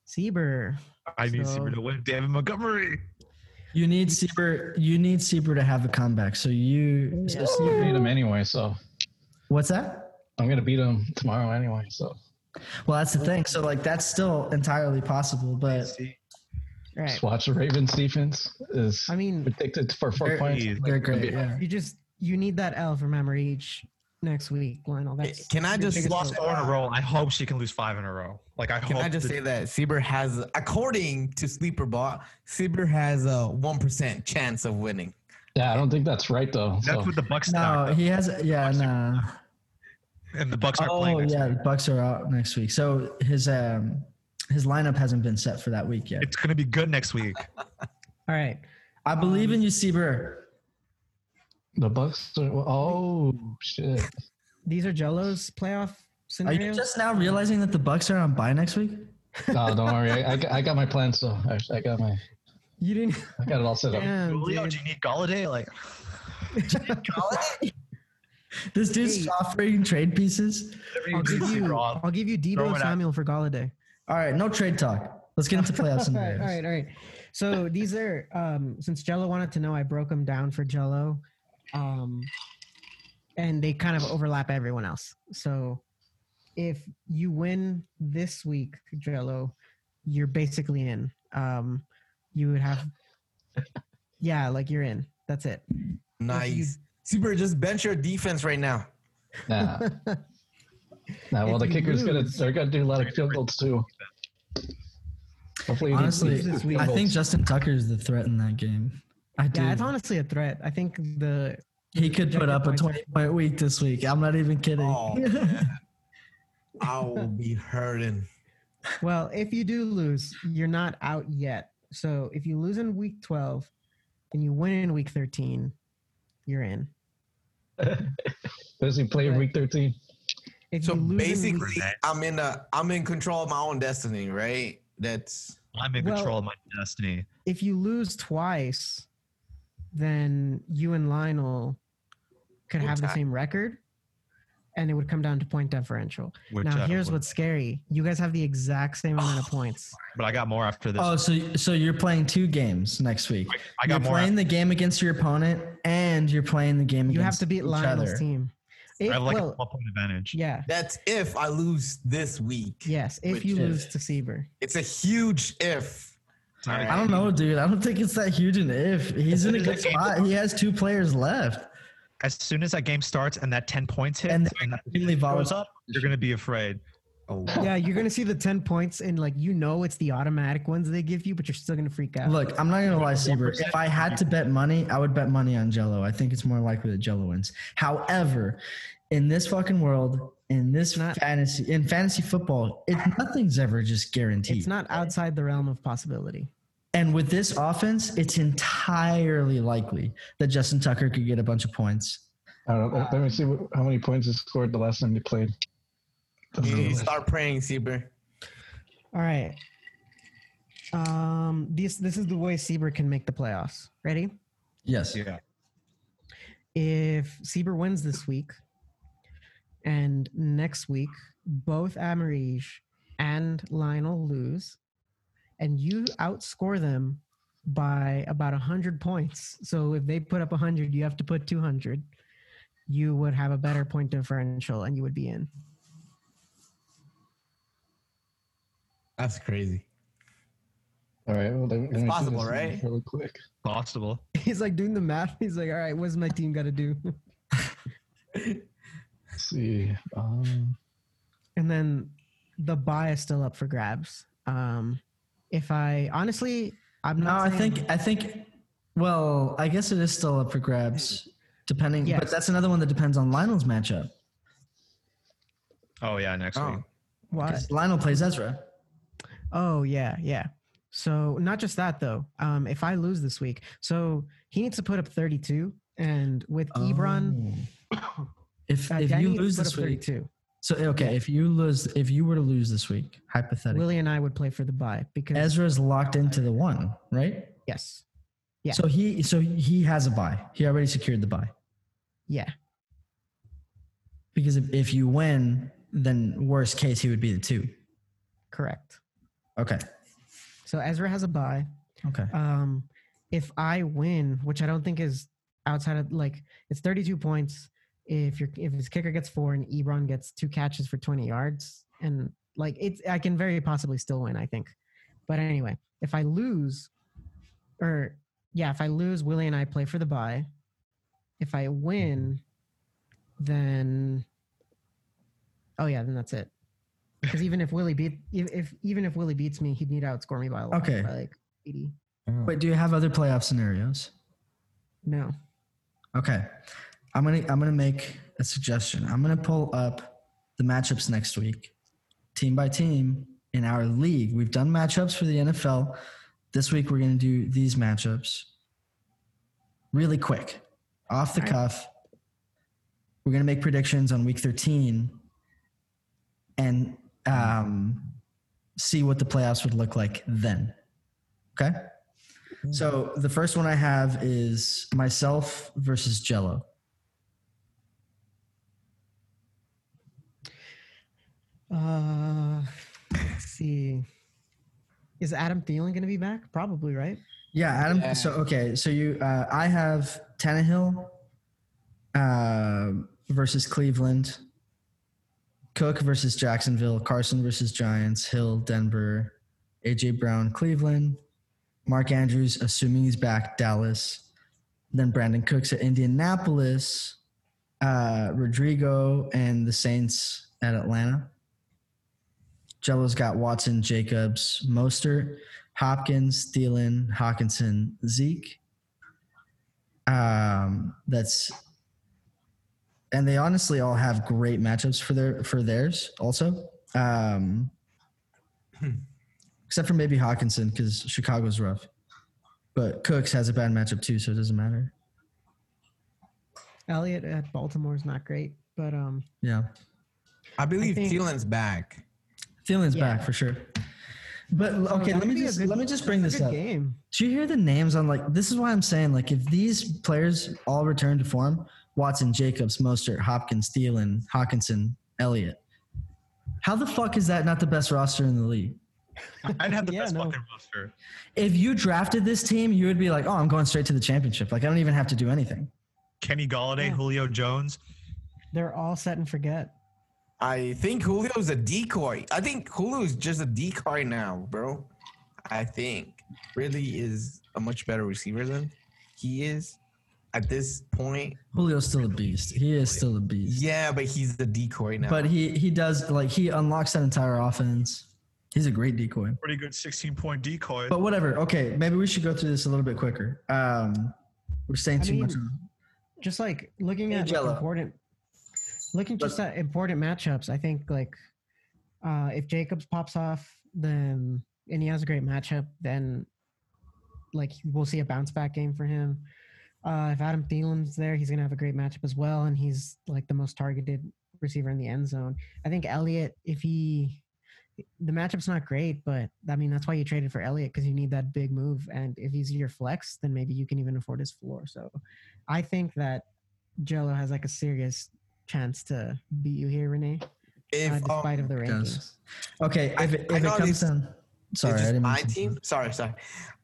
Sieber. I need So- Sieber to win. David Montgomery. You need Sieber. You need Sieber to have a comeback. So you. So Sieber, beat him anyway, so what's that? I'm gonna beat him tomorrow anyway. So Well, that's the thing. So like that's still entirely possible, but See, All right. just watch the Ravens defense is I mean, predicted for four They're- points. they're great. Yeah. you just you need that L for memory each next week, Lionel. That's Can I your just biggest Lost hope. four in a row. I hope she can lose five in a row. Like I Can hope. I just that- say that Sieber has, according to Sleeper Bot, Sieber has a one percent chance of winning. Yeah, I don't think that's right though. that's So what the Bucks. No, knocked he has. Yeah, no. And the Bucks are Oh playing. Next yeah, week. the Bucks are out next week. So his um his lineup hasn't been set for that week yet. It's gonna be good next week. All right. I believe in you, Sieber. the Bucks. Are, oh shit! These are Jello's playoff Are you just now realizing that the Bucks are on bye next week? No, don't worry. I, I, got- I got my plans So I, I got my. You didn't. I got it all set up. Damn, Julio, dude. do you need Golladay? Like, This dude's Hey. offering trade pieces. I'll give you. Rob. I'll give you Deebo at- Samuel for Golladay. All right, no trade talk. Let's get into playoffs. all, right, all right, all right. So these are um, since Jello wanted to know, I broke them down for Jello, um, and they kind of overlap everyone else. So if you win this week, Jello, you're basically in. Um, you would have, yeah, like you're in. That's it. Nice. Sieber, just bench your defense right now. Nah. Nah, well, If the you kickers going to they're gonna do a lot of field goals too. Hopefully, Honestly, I think. Justin Tucker is the threat in that game. I do. Yeah, it's honestly a threat. I think the he could put up a 20 point week this week. I'm not even kidding. Oh. I will be hurting. Well, if you do lose, you're not out yet. So if you lose in week 12 and you win in week 13, you're in. Does he play in week thirteen? If So you lose basically, I'm in a, I'm in control of my own destiny, right? That's I'm in Well- control of my destiny. if you lose twice, then you and Lionel could We'll have the same record and it would come down to point differential. Which now, I here's what's scary. You guys have the exact same amount of oh, points. But I got more after this. Oh, so so you're playing two games next week. I got you're more. playing After, the game against your opponent, and you're playing the game You have to beat Lionel's other. team. I If, have like well, one point advantage. yeah. that's if I lose this week. Yes, if you if? lose to Sieber. It's a huge if. Alright. I don't know, dude. I don't think it's that huge an if. He's in a good spot. He has two players left. As soon as that game starts and that 10 points hit And and, that extremely goes volatile. up, you're going to be afraid. Oh, Yeah, you're gonna see the ten points and like you know it's the automatic ones they give you, but you're still gonna freak out. Look, I'm not gonna lie, Sieber. If I had to bet money, I would bet money on Jello. I think it's more likely that Jello wins. However, in this fucking world, in this Not- fantasy, in fantasy football, it nothing's ever just guaranteed. it's not outside the realm of possibility. And with this offense, it's entirely likely that Justin Tucker could get a bunch of points. I don't know. Let me see how many points he scored the last time he played. you start praying, Sieber. All right. Um, this this is the way Sieber can make the playoffs. Ready? Yes. Yeah. If Sieber wins this week, and next week both Amarige and Lionel lose, and you outscore them by about hundred points. So if they put up hundred, you have to put two hundred. You would have a better point differential, and you would be in. That's crazy. All right. Well, let, let possible, right? Really quick. Possible. He's like doing the math. He's like, all right, what's my team got to do? Let's see. Um, and then the buy is still up for grabs. Um, if I honestly, I'm not. No, not. I think I think. Well, I guess it is still up for grabs, depending. Yes. But that's another one that depends on Lionel's matchup. Oh, yeah, next Oh. week. what? 'Cause Lionel plays Ezra. Oh yeah, yeah. So not just that though. Um, if I lose this week, so he needs to put up 32, and with Ebron, Oh. If uh, if Danny you lose put this week, 32. So okay, if you lose, if you were to lose this week, hypothetically, Willie and I would play for the buy because Ezra's locked into the one, right? yes, Yeah. So he so he has a buy. He already secured the buy. yeah, Because if, if you win, then worst case he would be the two. correct. Okay. So Ezra has a buy. Okay. Um, if I win, which I don't think is outside of like it's 32 points. If your if his kicker gets four and Ebron gets two catches for 20 yards, and like it's I can very possibly still win. I think, but anyway, if I lose, or yeah, if I lose, Willie and I play for the bye. If I win, then oh yeah, then that's it. Because even if Willie beat if, if even if Willie beats me, he'd need to outscore me by a lot, Okay. by like eighty. Wait, do you have other playoff scenarios? No. Okay. I'm gonna I'm gonna make a suggestion. I'm gonna pull up the matchups next week, team by team in our league. We've done matchups for the NFL. This week we're gonna do these matchups really quick, off the cuff. We're gonna make predictions on week 13 and um, see what the playoffs would look like then. Okay. So the first one I have is myself versus Jello. Uh let's see. Is Adam Thielen gonna be back? Probably, right? Yeah, Adam. Yeah. So okay, so you, uh, I have Tannehill uh, versus Cleveland, Cook versus Jacksonville, Carson versus Giants, Hill, Denver, AJ Brown, Cleveland, Mark Andrews, assuming he's back, Dallas, then Brandin Cooks at Indianapolis, uh, Rodrigo and the Saints at Atlanta. Jello's got Watson, Jacobs, Mostert, Hopkins, Thielen, Hockenson, Zeke. Um, that's and they honestly all have great matchups for their for theirs also. Um, except for maybe Hockenson because Chicago's rough, but Cooks has a bad matchup too, so it doesn't matter. Elliott at Baltimore is not great, but um Yeah, I believe think- Thielen's back. Thielen's Yeah. back for sure. But okay, that'd let me just good- let me just bring this up. Game. Do you hear the names on like this is why I'm saying like if these players all return to form, Watson, Jacobs, Mostert, Hopkins, Thielen, Hockenson, Elliott. How the fuck is that not the best roster in the league? I'd have the Yeah, best no. fucking roster. If you drafted this team, you would be like, "Oh, I'm going straight to the championship. Like I don't even have to do anything." Kenny Golladay, Yeah. Julio Jones. They're all set and forget. I think Julio's a decoy. I think Julio's just a decoy now, bro. I think really is a much better receiver than he is at this point. Julio's still a beast. He is still a beast. Yeah, but he's the decoy now. But he he does like he unlocks that entire offense. He's a great decoy. Pretty good 16 point decoy. But whatever. Okay, maybe we should go through this a little bit quicker. Um, we're staying I too much mean, on. Just like looking Hey, at like, Jello. important, looking just at important matchups. I think like uh, if Jacobs pops off, then and he has a great matchup, then like we'll see a bounce back game for him. Uh, if Adam Thielen's there, he's gonna have a great matchup as well, and he's like the most targeted receiver in the end zone. I think Elliott, if he the matchup's not great, but I mean that's why you traded for Elliott because you need that big move. And if he's your flex, then maybe you can even afford his floor. So I think that Jello has like a serious chance to beat you here, Renee, if uh, despite um, of the It rankings. Okay, I- if it, if it comes this- down, sorry, it's I just didn't my mean to- team. Sorry, sorry.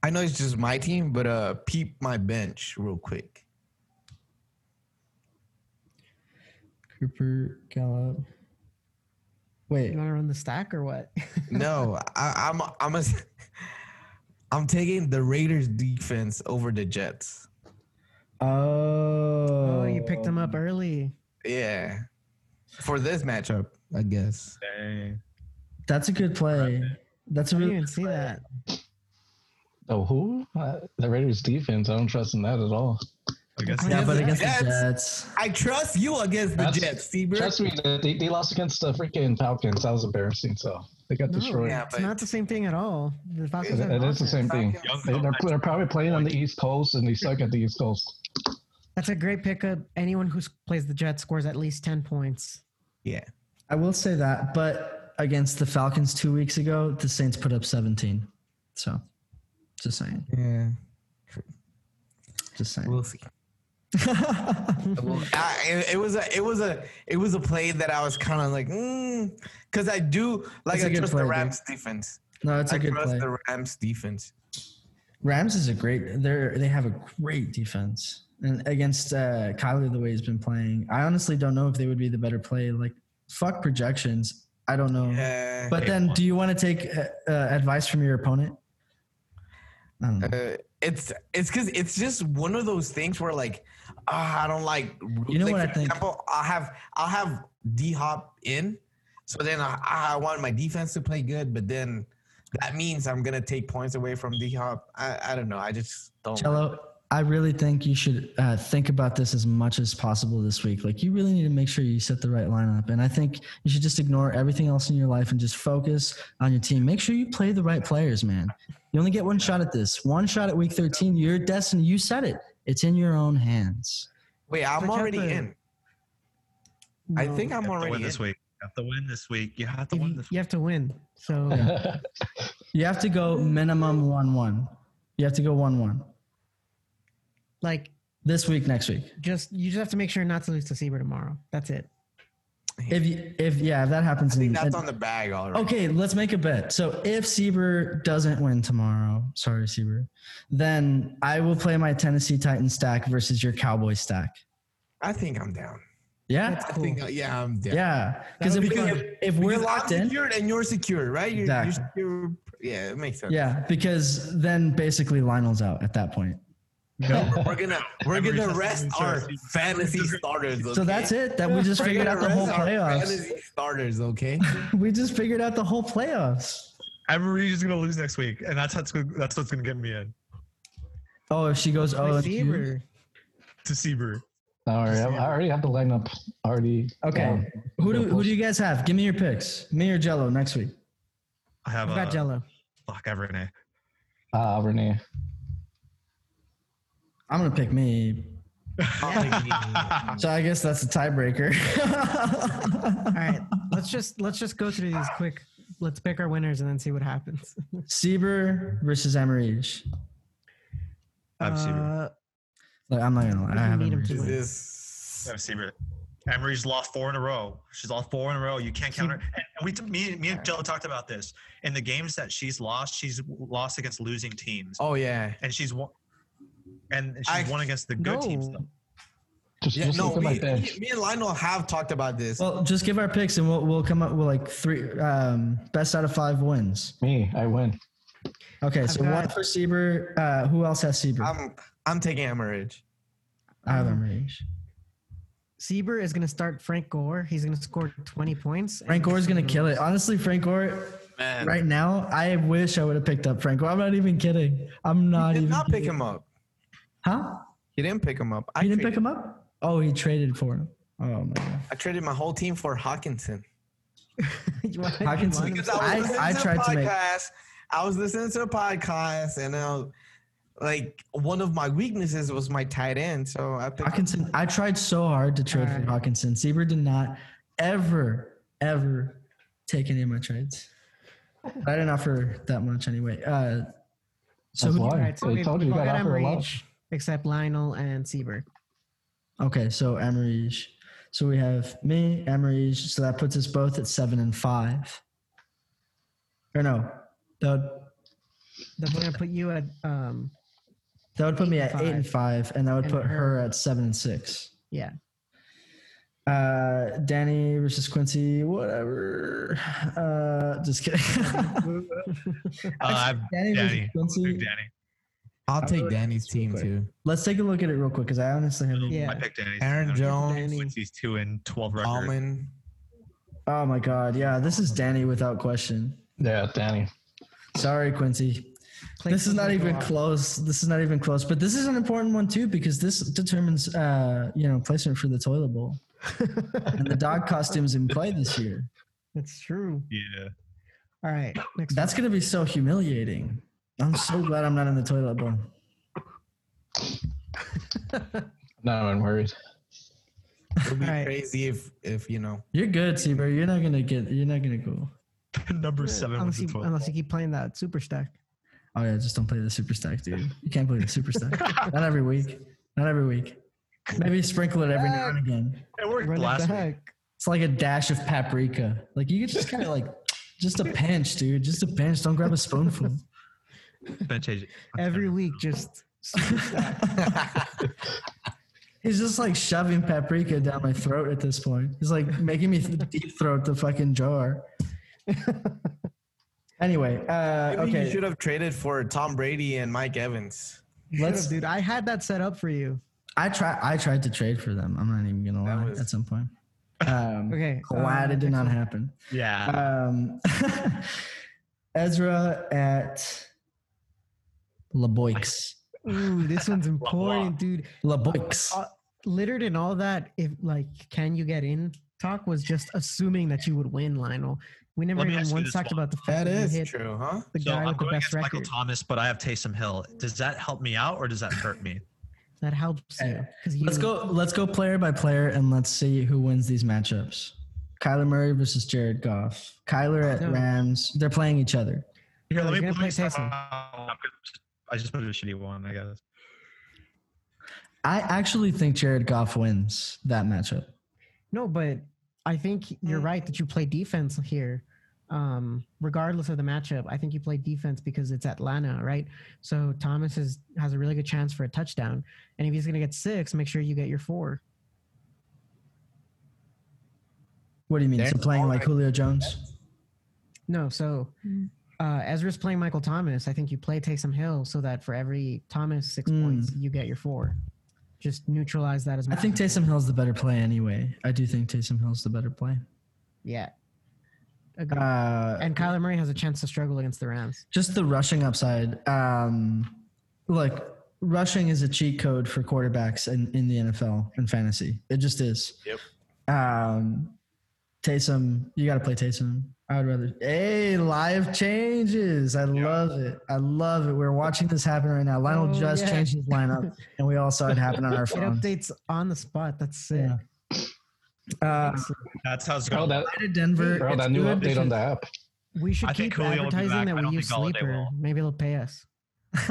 I know it's just my team, but uh, peep my bench real quick. Cooper Gallup. Wait, You want to run the stack or what? No, I, I'm I'm a, I'm taking the Raiders defense over the Jets. oh, oh, you picked them up early. Yeah, for this matchup, I guess. Dang. That's a good play. That's a I didn't really even see that. Oh, who? Uh, the Raiders defense. I don't trust in that at all. I guess yeah, but against Jets. the Jets. I trust you against the That's- Jets, Seabird. Trust me, they, they lost against the freaking Falcons. That was embarrassing. So they got No, destroyed. Yeah, it's not the same thing at all. The Falcons It- it is the same offense. thing. They, they're, they're probably playing on the. East Coast, and they suck at the East Coast. That's a great pickup. Anyone who plays the Jets scores at least ten points. Yeah, I will say that, but against the Falcons two weeks ago, the Saints put up 17. So, just saying. yeah. Just saying. We'll see. Well, I, it, it was a it was a it was a play that I was kind of like, mm, because I do like It's a I good trust play, the dude. Rams defense. no, it's a I good trust play. the Rams defense. Rams is a great. They're they have a great defense, and against uh, Kyler the way he's been playing, I honestly don't know if they would be the better play. Like, fuck projections. I don't know. Yeah, But then, do you want to take uh, uh, advice from your opponent? I don't know. Uh, it's it's because it's just one of those things where like ah, I don't like. You know like, what I think? Example, I'll have I'll have D Hop in, so then I, I want my defense to play good, but then that means I'm gonna take points away from D Hop. I, I don't know. I just don't. Cello, I really think you should uh, think about this as much as possible this week. Like, you really need to make sure you set the right lineup. And I think you should just ignore everything else in your life and just focus on your team. Make sure you play the right players, man. You only get one shot at this. One shot at week 13. Your destiny, you said it. It's in your own hands. Wait, I'm But already to- in. I think I'm You have to already win in. this week. You have to win this week. You have to win you, this you have to win. So You have to go minimum 1 1. You have to go 1 1. Like This week, next week. just you just have to make sure not to lose to Seaver tomorrow. That's it. If, you, if yeah, if that happens. I think in- that's on the bag already. Okay, let's make a bet. So if Sieber doesn't win tomorrow, sorry, Sieber, then I will play my Tennessee Titans stack versus your Cowboy stack. I think I'm down. Yeah, That's I cool. think uh, yeah, I'm down. yeah. Because if, would be we- fun. if, if we're Because locked I'm in, and you're secure, right? You're, you're secure. Yeah, it makes sense. yeah, because then basically Lionel's out at that point. we're gonna we're Every gonna rest our fantasy starters. Okay? So that's it. That we just We're figured gonna out the whole rest our playoffs. Fantasy starters, okay? We just figured out the whole playoffs. Emery is gonna lose next week, and that's what's gonna, that's what's gonna get me in Oh, if she goes oh, Seaver. to Seaver. All right, I I already have the lineup already. okay. down. Who do who do you guys have? Give me your picks. Me or Jello next week. I have I've got uh, Jello. Fuck Everett. Uh, Renee. I'm gonna pick me. So I guess that's a tiebreaker. All right, let's just let's just go through these quick. Let's pick our winners and then see what happens. Sieber versus Emerige. I have Seaver. Uh, Like, I'm not gonna lie. I can have need him to win. this I have Seaver. Emery's lost four in a row. She's lost four in a row. You can't counter. And we, me, me and Jello talked about this. In the games that she's lost, she's lost against losing teams, Oh yeah. and she's won. And she's I- won against the good teams. No. Though. Just, Yeah, just no, look at my me, bench. me, me and Lionel have talked about this. Well, just give our picks and we'll we'll come up with like three um, best out of five wins. Me, I win. Okay, so got- one for Sieber. Uh, who else has Sieber? I'm I'm taking Emerage. I have Emerige. Sieber is going to start Frank Gore. He's going to score 20 points. Frank Gore is gonna kill it. Honestly, Frank Gore. Man, Right now, I wish I would have picked up Frank Gore. I'm not even kidding. I'm not he did even. not pick kidding. him up. Huh? He didn't pick him up. I You didn't traded, pick him up? Oh, he traded for him. Oh my god. I traded my whole team for Hockenson. You want- you Hockenson- Because I was I- listening I to tried a to make- I was listening to a podcast, and uh, like one of my weaknesses was my tight end. So I picked Hockenson, I tried so hard to trade for Hockenson. Sieber did not ever, ever take any of my trades. I didn't offer that much anyway. Uh, so That's who, why. All right, so I we've, told you we've you all got got offer a lot. Emerige, except Lionel and Sieber. okay, so Emerige. So we have me, Emerige. So that puts us both at seven and five. Or no, that would, Then we're going to put you at, um, that would put me at and eight and five, and that would And put her her- at seven and six. yeah. Uh, Danny versus Quincy, whatever. Uh, just kidding. Uh, I have Danny versus Danny. Quincy. Pick Danny. I'll take Danny's team, too. Let's take a look at it real quick because I honestly haven't. Yeah. I picked Danny. Aaron Jones, Danny. Quincy's two and twelve record. Almond. Oh my God. Yeah, this is Danny without question. Yeah, Danny. Sorry, Quincy. Clay This is not even close. This is not even close. But this is an important one too because this determines, uh, you know, placement for the toilet bowl and the dog costumes in play this year. That's true. Yeah. All right. Next That's gonna be so humiliating. I'm so glad I'm not in the toilet bowl. No, I'm worried. It'll be Alright. crazy if if you know. You're good, Sieber. You're not gonna get. You're not gonna go. Number seven was unless the you, unless you keep playing that super stack. Oh yeah, just don't play the super stack, dude. You can't play the super stack. not every week. Not every week. Maybe sprinkle it every now and again. It worked Run it week. It's like a dash of paprika. Like you could just kind of like, just a pinch, dude. Just a pinch. Don't grab a spoonful. Then change it. Every week, just He's just like shoving paprika down my throat at this point. He's like making me deep throat the fucking jar. Anyway, uh, Maybe okay. you should have traded for Tom Brady and Mike Evans. Let's. dude. I had that set up for you. I try. I tried to trade for them. I'm not even gonna That lie. was- At some point. Um, Okay, Glad uh, it did not happen. Yeah. Um, Ezra at LeBoix. Ooh, this one's important, dude. LeBoix. Uh, littered and all that. If like, can you get in? Talk was just assuming that you would win, Lionel. We never even once talked one. about the fact That that, is you hit true, huh? the so guy I'm with the going best against Michael. Thomas, but I have Taysom Hill. Does that help me out or does that hurt me? That helps you because you. Let's go. Let's go player by player and let's see who wins these matchups. Kyler Murray versus Jared Goff. Kyler at Rams. They're playing each other. Here, let me gonna play play Taysom. I just put a shitty one, I guess. I actually think Jared Goff wins that matchup. No, but I think you're right that you play defense here. Um, regardless of the matchup, I think you play defense because it's Atlanta, right? So Thomas is, has a really good chance for a touchdown. And if he's going to get six, make sure you get your four. What do you mean? They're So playing like right. Julio Jones? No, so uh, Ezra's playing Michael Thomas. I think you play Taysom Hill so that for every Thomas six Mm. points, you get your four. Just neutralize that as much. I think as Taysom Hill's the better play anyway. I do think Taysom Hill's the better play. Yeah. Agreed. Uh, and Kyler Murray has a chance to struggle against the Rams. just the rushing upside. Um, look, rushing is a cheat code for quarterbacks in, in the NFL and fantasy. It just is. Yep. Um, Taysom, you got to play Taysom. I would rather. Hey, live changes. I love it. I love it. We're watching this happen right now. Lionel Oh, just yeah. changed his lineup, and we all saw it happen on our It updates on the spot. That's sick. Yeah. Uh, That's how it's Bro, going. that, I did Denver. bro, that new update on the app. We should I keep Julio advertising that we use Sleeper. will. Maybe they'll pay us.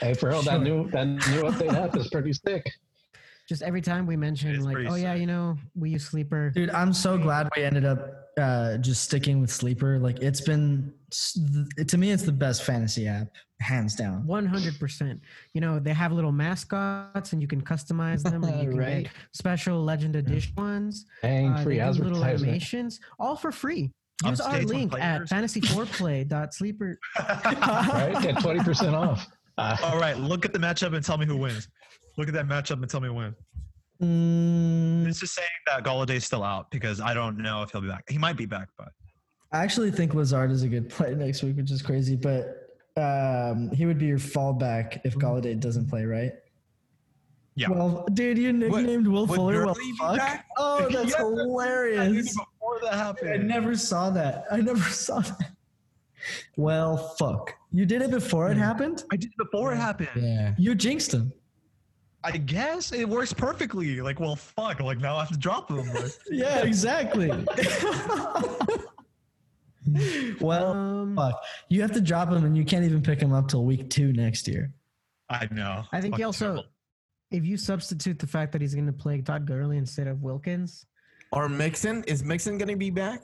Hey, for real, that new that new update app is pretty sick. Just every time we mention, like, pretty oh yeah, sick. you know, we use Sleeper. Dude, I'm so glad we ended up uh, just sticking with Sleeper. Like, it's been to me, it's the best fantasy app, hands down. One hundred percent. You know, they have little mascots, and you can customize them, and you can Right. get special Legend Edition ones. Dang, Uh, free they do little animations, all for free. Use our link at players. fantasy4play.sleeper. right? Get twenty percent off. Uh, All right, look at the matchup and tell me who wins. Look at that matchup and tell me who wins. Mm, It's just saying that Golladay's still out because I don't know if he'll be back. He might be back, but I actually think Lazard is a good play next week, which is crazy, but um, he would be your fallback if Golladay doesn't play, right? Yeah. Well, dude, you nicknamed Will would Fuller. Well, fuck. Oh, that's Yeah. hilarious. before that happened, I never saw that. I never saw that. Well, fuck. You did it before it happened? I did it before it happened. yeah. You jinxed him. I guess it works perfectly. Like, well, fuck. Like now I have to drop him. Like, Yeah, exactly. well, Um, fuck. You have to drop him, and you can't even pick him up till week two next year. I know. I think he Fucking also, terrible. if you substitute the fact that he's going to play Todd Gurley instead of Wilkins, Or Mixon? Is Mixon gonna be back?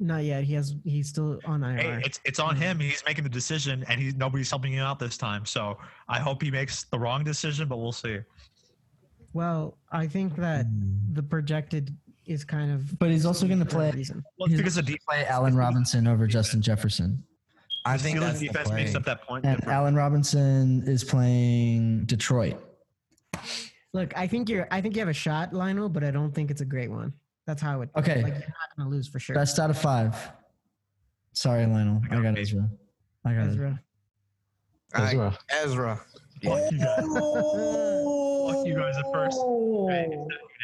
Not yet. He has he's still on IR. Hey, it's it's on him. He's making the decision, and he's nobody's helping him out this time. So I hope he makes the wrong decision, but we'll see. well, I think that hmm. the projected is kind of. But he's also going to play. reason. Well, He's because the gonna defense, play Allen Robinson over Justin Jefferson, I think the that's the defense makes play. up that point. and difference. Allen Robinson is playing Detroit. Look, I think you're. I think you have a shot, Lionel, but I don't think it's a great one. That's how it. Okay. Like you're not going to lose for sure. Best out of five. Sorry, Lionel. I got me. Ezra. I got Ezra. Ezra. All right, Ezra. Ezra. Fuck you guys. Fuck you guys at first. Hey,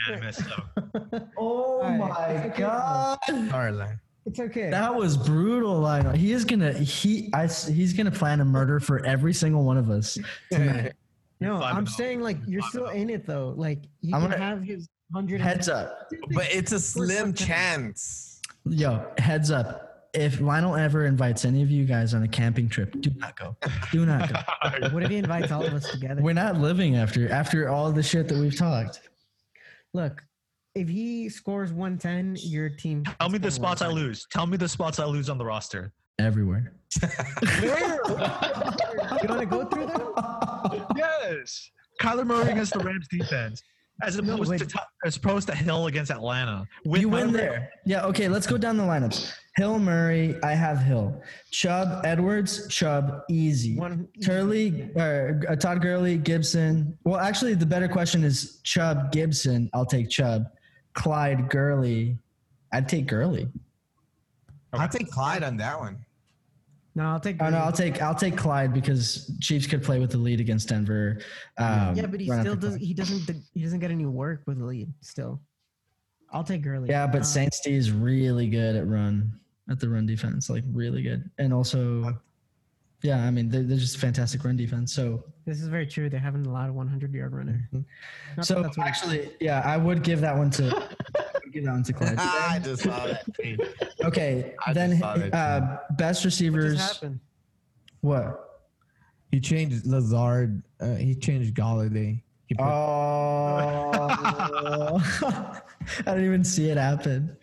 unanimous, so. Oh All right. my okay. god. Sorry, Len. It's okay. That was brutal, Lionel. He is gonna he I s- he's gonna plan a murder for every single one of us. tonight. no, I'm saying like you're still in it though. Like you I'm can gonna- have his hundred Heads up. but it's a slim chance. Yo, heads up. If Lionel ever invites any of you guys on a camping trip, do not go. Do not go. What if he invites all of us together? We're not living after after all the shit that we've talked. Look, if he scores 110, your team. Tell me the spots I lose. Tell me the spots I lose on the roster. Everywhere. You want to go through them? Yes. Kyler Murray against the Rams defense. As opposed, wait. to, as opposed to Hill against Atlanta. With You win there. Yeah, okay, let's go down the lineups. Hill Murray, I have Hill. Chubb, Edwards, Chubb, easy. One Turley, or uh, Todd Gurley, Gibson. Well, actually, the better question is Chubb, Gibson. I'll take Chubb. Clyde, Gurley. I'd take Gurley. I'd take Clyde on that one. No, I'll take. Oh no, I'll take I'll take Clyde because Chiefs could play with the lead against Denver. Um, yeah, but he still does. Clyde. He doesn't. He doesn't get any work with the lead. Still, I'll take Gurley. Yeah, but Uh, Saints D is really good at run at the run defense, like really good, and also, yeah, I mean they're, they're just fantastic run defense. So This is very true. They haven't allowed a 100 yard runner. Not that so that's actually, yeah, I would give that one to I would give that to Clyde. I just saw that. tweet. Okay, I then just that uh, best receivers. happened? What? He changed Lazard. Uh, he changed Golladay. He put, Oh, I didn't even see it happen.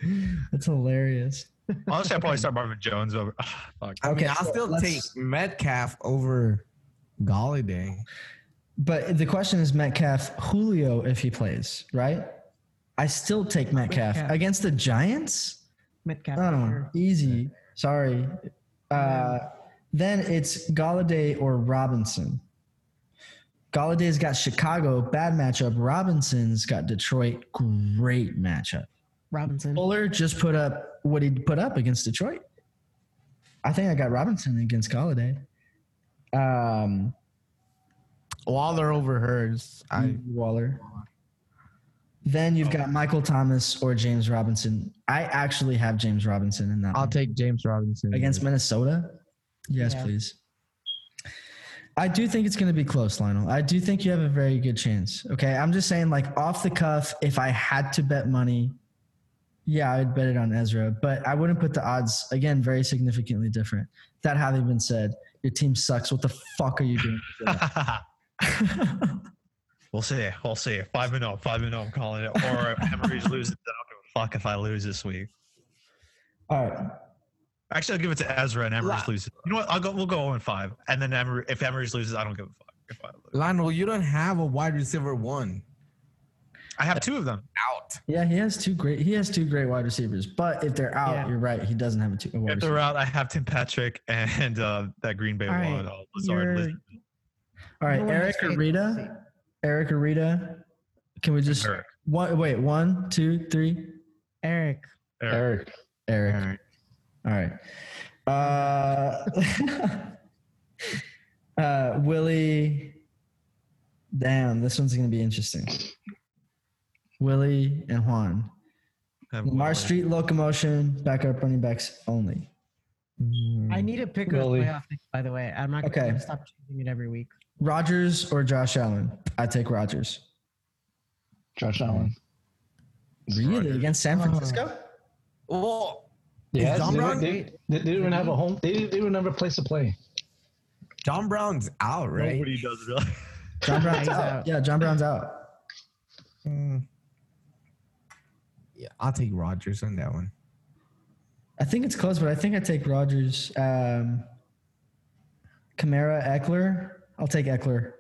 That's hilarious. Honestly, I'd probably start Marvin Jones over. fuck. I Okay, mean, I'll so still take Metcalf over Golladay. But the question is Metcalf, Julio, if he plays, right? I still take Metcalf, Metcalf. against the Giants. Metcalf. Oh, sure. easy. Sorry. Uh, then it's Golladay or Robinson. Golladay's got Chicago, bad matchup. Robinson's got Detroit, great matchup. Robinson. Fuller just put up what he put up against Detroit. I think I got Robinson against Golladay. Um, Waller over Hurst. I Waller. Then you've oh. got Michael Thomas or James Robinson. I actually have James Robinson in that I'll one. take James Robinson against Minnesota. Yes, Yeah. please. I do think it's going to be close, Lionel. I do think you have a very good chance. Okay, I'm just saying, like off the cuff, if I had to bet money, yeah, I'd bet it on Ezra, but I wouldn't put the odds again very significantly different. That having been said, your team sucks. What the fuck are you doing? we'll see. We'll see. Five and zero. Five and zero. I'm calling it. Or if Emery's loses, I don't give a fuck if I lose this week. All right. Actually, I'll give it to Ezra and Emery's La- loses. You know what? I'll go. We'll go 0 and five, and then Emery, if Emery's loses, I don't give a fuck. If I, lose. Lionel, you don't have a wide receiver one I have two of them. out. Yeah, he has two great. He has two great wide receivers, but if they're out, Yeah. you're right. He doesn't have a two. A wide If they're receiver. out, I have Tim Patrick and uh, that Green Bay All right, one. Uh, All right, No one Eric has faith. Arita. Eric Arita. Can we just Eric. one? Wait, one, two, three. Eric. Eric. Eric. Eric. All right. Uh, uh, Willie. Damn, this one's gonna be interesting. Willie and Juan. Have Lamar Willie. Street locomotion, backup running backs only. I need to pick a Really? playoff by the way. I'm not Okay. going to stop changing it every week. Rodgers or Josh Allen? I take Rodgers. Josh Allen. Really Rodgers. against San Francisco? Well, Yeah, John they, Brown- they, they, they didn't have a home. They, they didn't have a place to play. John Brown's out, right? Nobody does really. John Brown's out. out. Yeah, John Brown's out. Mm. Yeah, I'll take Rodgers on that one. I think it's close, but I think I take Rogers. Um, Kamara, Ekeler. I'll take Ekeler.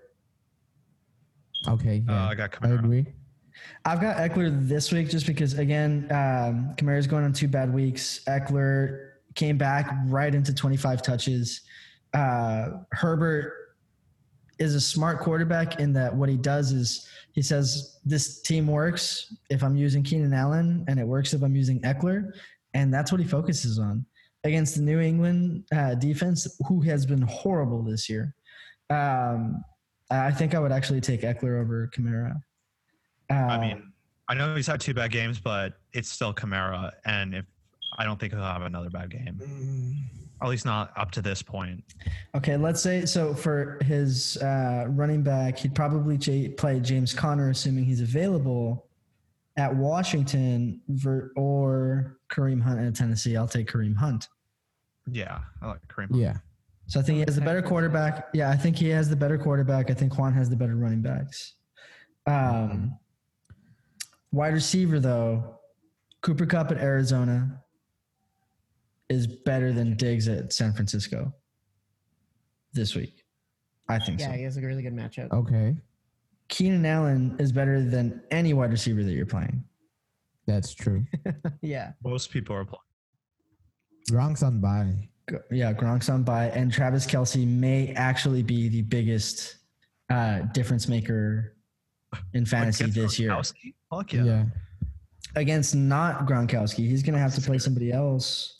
okay. Uh, Yeah, I got. I agree. I've got Ekeler this week just because, again, um, Kamara's going on two bad weeks. Ekeler came back right into 25 touches. Uh, Herbert is a smart quarterback in that what he does is he says, This team works if I'm using Keenan Allen, and it works if I'm using Ekeler. And that's what he focuses on against the New England uh, defense, who has been horrible this year. Um, I think I would actually take Ekeler over Kamara. I Uh, mean, I know he's had two bad games, but it's still Kamara, and if I don't think he'll have another bad game, Mm. at least not up to this point. Okay, let's say so for his uh, running back, he'd probably j- play James Conner, assuming he's available at Washington ver- or Kareem Hunt at Tennessee. I'll take Kareem Hunt. Yeah, I like Kareem. Hunt. Yeah. So I think he has the better quarterback. Yeah, I think he has the better quarterback. I think Juan has the better running backs. Um, wide receiver though, Cooper Kupp at Arizona is better than Diggs at San Francisco this week. I think Yeah, so. he has a really good matchup. Okay. Keenan Allen is better than any wide receiver that you're playing. That's true. yeah. Most people are playing. Gronk's on bye. G- Yeah, Gronk's on by, and Travis Kelce may actually be the biggest uh, difference maker in fantasy Against this year Gronkowski? Fuck Yeah. yeah. against not Gronkowski. He's gonna have to play somebody else,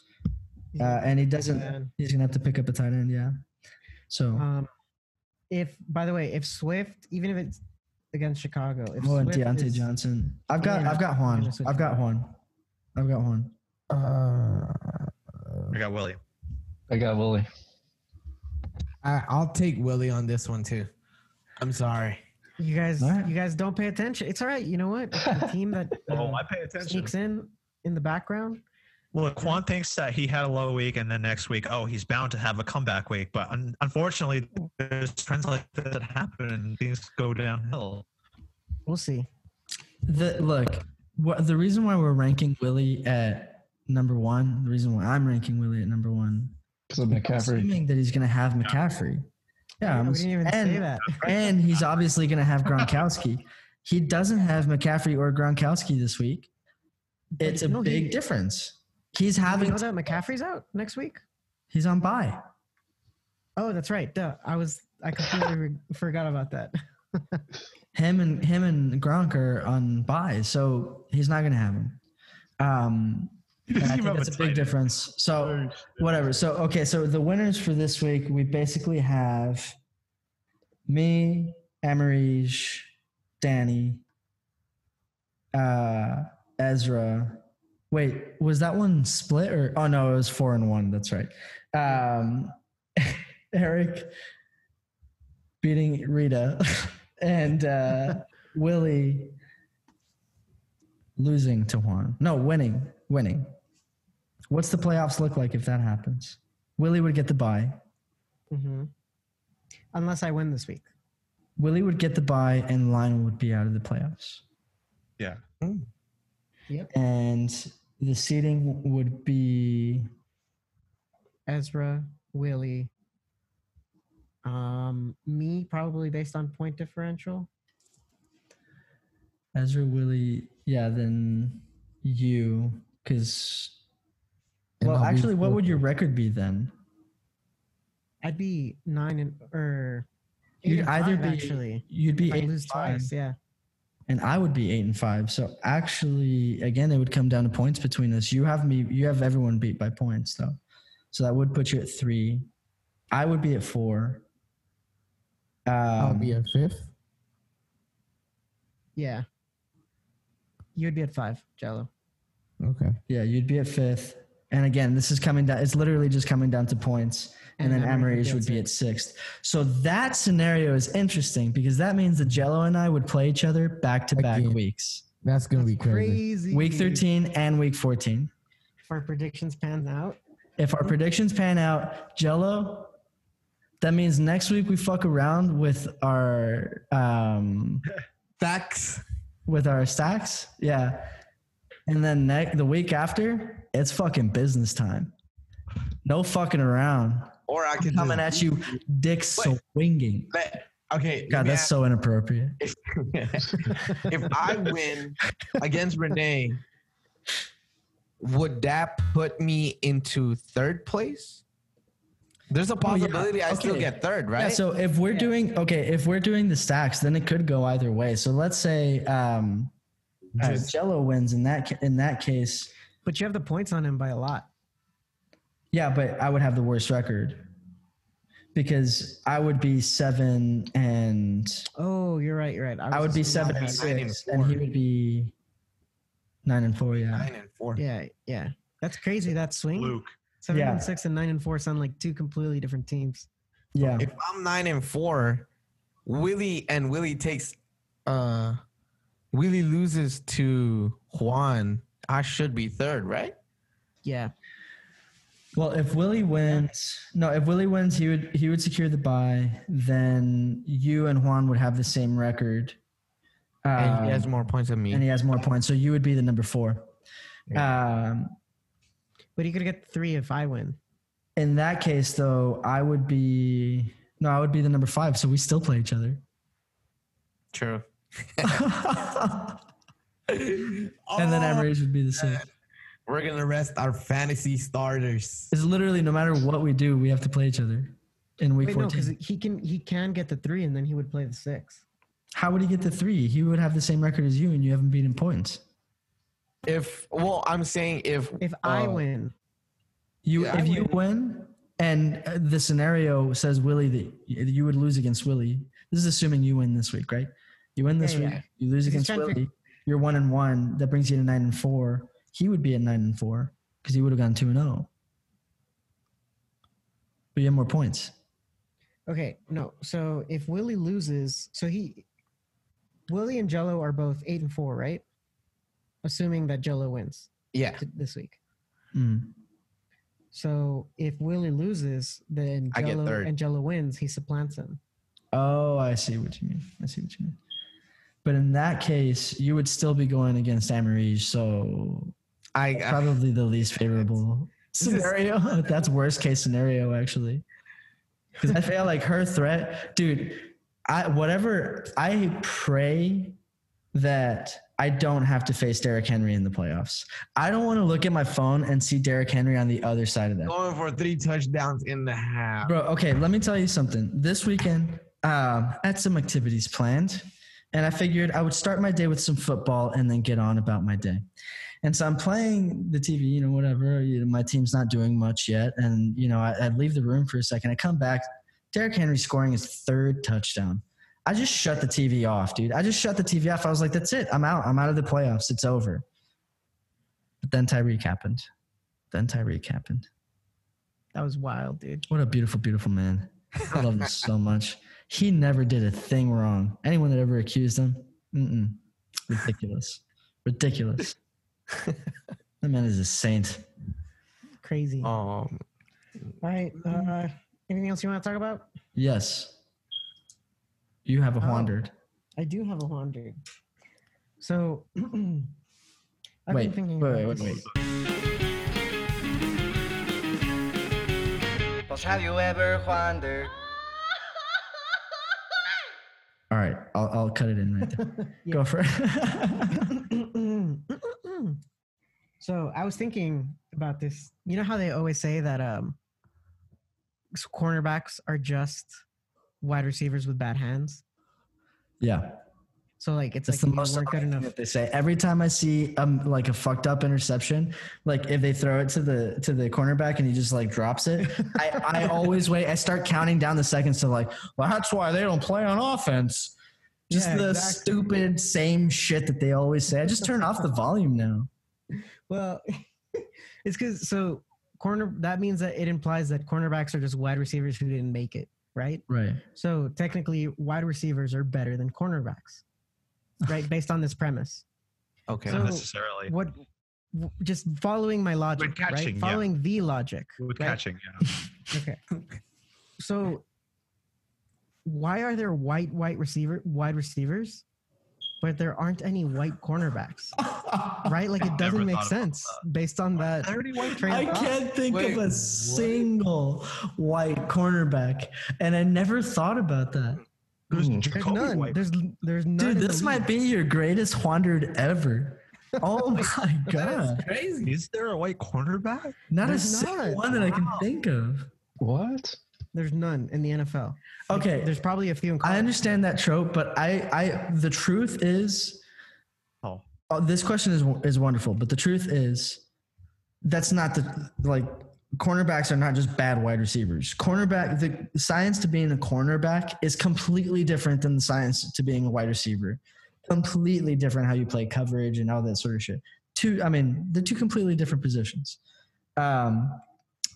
uh, and he doesn't. He's gonna have to pick up a tight end. Yeah. So Um, if by the way, if Swift, even if it's against Chicago, if oh, and Swift Diontae is- Johnson. I've got. Yeah, I've got I'm Juan. I've got back. Juan. I've got Juan. Uh, I got Willie. I got Willie. I, I'll take Willie on this one too. I'm sorry. You guys, All right. you guys don't pay attention. It's all right. You know what? The team that Oh, uh, I pay attention. sneaks in in the background. Well, Quan thinks that he had a low week, and then next week, oh, he's bound to have a comeback week. But un- unfortunately, there's trends like that that happen, and things go downhill. We'll see. The look. What the reason why we're ranking Willie at number one? The reason why I'm ranking Willie at number one. Because of I'm McCaffrey. assuming that he's gonna have McCaffrey. Yeah, I'm we didn't even and, say that. and he's obviously going to have Gronkowski. He doesn't have McCaffrey or Gronkowski this week. But It's a no, he- big difference. He's Do you having know that McCaffrey's out next week? he's on bye. Oh, that's right. Duh. I was I completely re- forgot about that. Him and him and Gronk are on bye, so he's not going to have him. Um, and I think that's a big difference. So whatever. So okay. So the winners for this week, we basically have me, Emerige, Danny, uh, Ezra. Wait, was that one split or? Oh no, it was four and one. That's right. Um, Eric beating Rita and uh, Willie losing to Juan. No, winning, winning. What's the playoffs look like if that happens? Willie would get the bye. hmm Unless I win this week. Willie would get the bye, and Lionel would be out of the playoffs. Yeah. Yep. And the seeding would be Ezra, Willie, um, me probably based on point differential. Ezra, Willie. Yeah, then you, because. Well, I'll actually, what would your record be then? I'd be nine and or You'd and either five, be actually. you'd be eight lose and five, twice, yeah. and I would be eight and five. So actually, again, it would come down to points between us. You have me. You have everyone beat by points though, so that would put you at three. I would be at four. Um, I'll be at fifth. Yeah. You'd be at five, Jello. Okay. Yeah, you'd be at fifth. And again, this is coming down. It's literally just coming down to points. And, And then Emery Emery's would would be be at at sixth. So that scenario is interesting because that means that Jello and I would play each other back to back weeks. That's gonna be crazy. Crazy. Week 13 and week 14. If our predictions pan out. If our predictions pan out, Jello, that means next week we fuck around with our um Facts. with our stacks. Yeah. And then ne- the week after, it's fucking business time. No fucking around. Or I I'm could coming just at you, dick Wait. swinging. let- okay. God, that's ask- so inappropriate. if, if I win against Renee, would that put me into third place? There's a yeah. possibility I still get third, right? Yeah, so if we're doing okay, if we're doing the stacks, then it could go either way. So let's say um, uh, Jello wins in that in that case. But you have the points on him by a lot. Yeah, but I would have the worst record because I would be seven and Oh, you're right. You're right. I would be seven and had- nine and six, and he would be nine and four. Yeah, nine and four. Yeah, yeah. That's crazy. That swing. Luke. Seven Yeah. and six and nine and four sound like two completely different teams. yeah. If I'm nine and four, Willie and Willie takes uh Willie loses to Juan. I should be third, right? Yeah. Well, if Willie wins, no, if Willie wins, he would he would secure the bye. Then you and Juan would have the same record, And he has Um, more points than me. and he has more points. So you would be the number four. Um, But you could get three if I win. in that case, though, I would be no, I would be the number five. So we still play each other. True. And then Emery's would be the same. We're gonna rest our fantasy starters. It's literally no matter what we do, we have to play each other in week Wait, no, 14. because he can he can get the three and then he would play the six. How would he get the three? He would have the same record as you, and you haven't beaten points. If well, I'm saying if If I uh, win, You, Yeah, I if you win. win, and uh, the scenario says Willie that y- you would lose against Willie. This is assuming you win this week, right? You win this Yeah, week, yeah. you lose against trying to Willie. You're one and one. That brings you to nine and four. He would be at nine and four because he would have gone two and zero. But you have more points. okay, no. So if Willie loses, so he, Willie and Jello are both eight and four, right? Assuming that Jello wins yeah, this week. Mm. So if Willie loses, then I get Jello third. and Jello wins, he supplants him. Oh, I see what you mean. I see what you mean. But in that case, you would still be going against Amarige, so I, I probably the least favorable This is- scenario. That's worst case scenario actually. Because I feel like her threat, dude. I whatever. I pray that I don't have to face Derrick Henry in the playoffs. I don't want to look at my phone and see Derrick Henry on the other side of that. going for three touchdowns in the half. Bro, okay, let me tell you something. This weekend, um, I had some activities planned, and I figured I would start my day with some football and then get on about my day. And so I'm playing the TV, you know, whatever. You know, my team's not doing much yet, and you know, I, I'd leave the room for a second. I come back, Derrick Henry scoring his third touchdown. I just shut the TV off, dude. I just shut the TV off. I was like, "That's it. I'm out. I'm out of the playoffs. It's over." But then Tyreek happened. Then Tyreek happened. That was wild, dude. What a beautiful, beautiful man. I love him so much. He never did a thing wrong. Anyone that ever accused him, mm-mm. ridiculous. Ridiculous. that man is a saint. Crazy. Um, All right. Uh, anything else you want to talk about? Yes. You have a Oh. wandered. I do have a hundred. So I've been Wait, thinking wait, about wait, wait, this. But have you ever wondered? All right, I'll, I'll cut it in right there. Go for it. so I was thinking about this. You know how they always say that um, cornerbacks are just wide receivers with bad hands. yeah. So like it's That's like the most weren't good enough. that they say. Every time I see um like a fucked up interception, like if they throw it to the to the cornerback and he just like drops it, I, I always wait. I start counting down the seconds to like, well, that's why they don't play on offense. Just Yeah, the exactly. stupid same shit that they always say. I just turn off the volume now. Well, it's because so corner that means that it implies that cornerbacks are just wide receivers who didn't make it, right? Right. So technically, wide receivers are better than cornerbacks, right? Based on this premise. okay. So- Not necessarily. What? Just following my logic, catching, right? yeah. Following the logic. With right? catching, yeah. Okay. So, why are there white white receiver wide receivers, but there aren't any white cornerbacks? Right? Like it doesn't make sense based on that. train I can't think Wait, of a what? single white cornerback, and I never thought about that. Who's Ooh. There's mm. Jacoby none. White? There's there's none. Dude, this might be your greatest wandered ever. Oh my god. crazy. Is there a white cornerback? Not a single one that I can think of. What? There's none in the NFL. Okay. There's probably a few in I understand that trope, but I, I, the truth is, Oh. oh, this question is is wonderful, but the truth is, that's not the like cornerbacks are not just bad wide receivers. Cornerback, the science to being a cornerback is completely different than the science to being a wide receiver. Completely different how you play coverage and all that sort of shit. Two, I mean, they're two completely different positions. Um,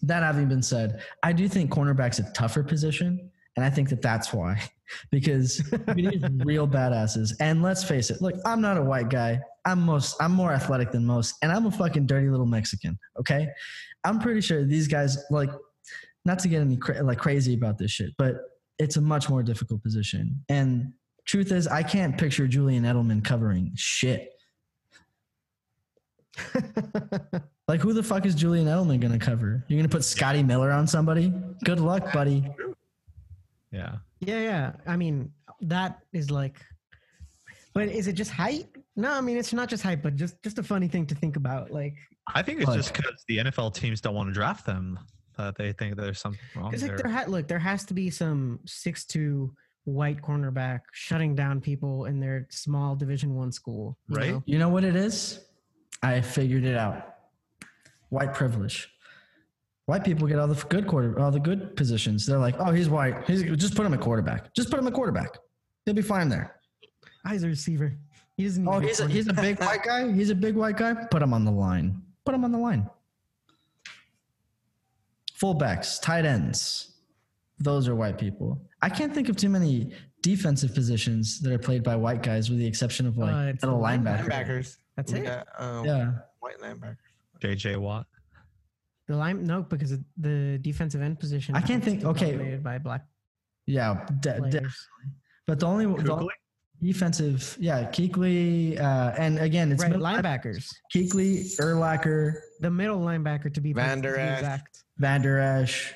that having been said, I do think cornerback's a tougher position, and I think that that's why, because we need real badasses. And let's face it, look, I'm not a white guy. I'm most, I'm more athletic than most, and I'm a fucking dirty little Mexican. Okay, I'm pretty sure these guys like, not to get any cra- like crazy about this shit, but it's a much more difficult position. And truth is, I can't picture Julian Edelman covering shit. Like, who the fuck is Julian Edelman going to cover? You're going to put Scotty Miller on somebody? Good luck, buddy. Yeah. yeah, yeah. I mean, that is like. But is it just height? No, I mean it's not just height, but just just a funny thing to think about. Like I think it's But- just because the NFL teams don't want to draft them. That they think there's something wrong Because like there. there ha- look, there has to be some six two white cornerback shutting down people in their small Division One school. you Right. know? You know what it is? I figured it out. White privilege. White people get all the good quarter, all the good positions. They're like, oh, he's white. He's just put him at quarterback. Just put him at quarterback. He'll be fine there. He's a receiver. He doesn't. need Oh, he's a, he's a big white guy. He's a big white guy. Put him on the line. Put them on the line. Fullbacks, tight ends. Those are white people. I can't think of too many defensive positions that are played by white guys, with the exception of like Uh, it's little linebacker. Linebackers. That's we it. Got, um, Yeah. White linebackers. JJ Watt. The line, no, because the defensive end position. I can't think- okay. dominated by black Yeah, de- de- but the only the Kuechly? Defensive, yeah, Kuechly, uh, and again, it's right, middle- linebackers. Kuechly, Urlacher, The middle linebacker to be Van to Der be Esch. exact. Van Der Esch,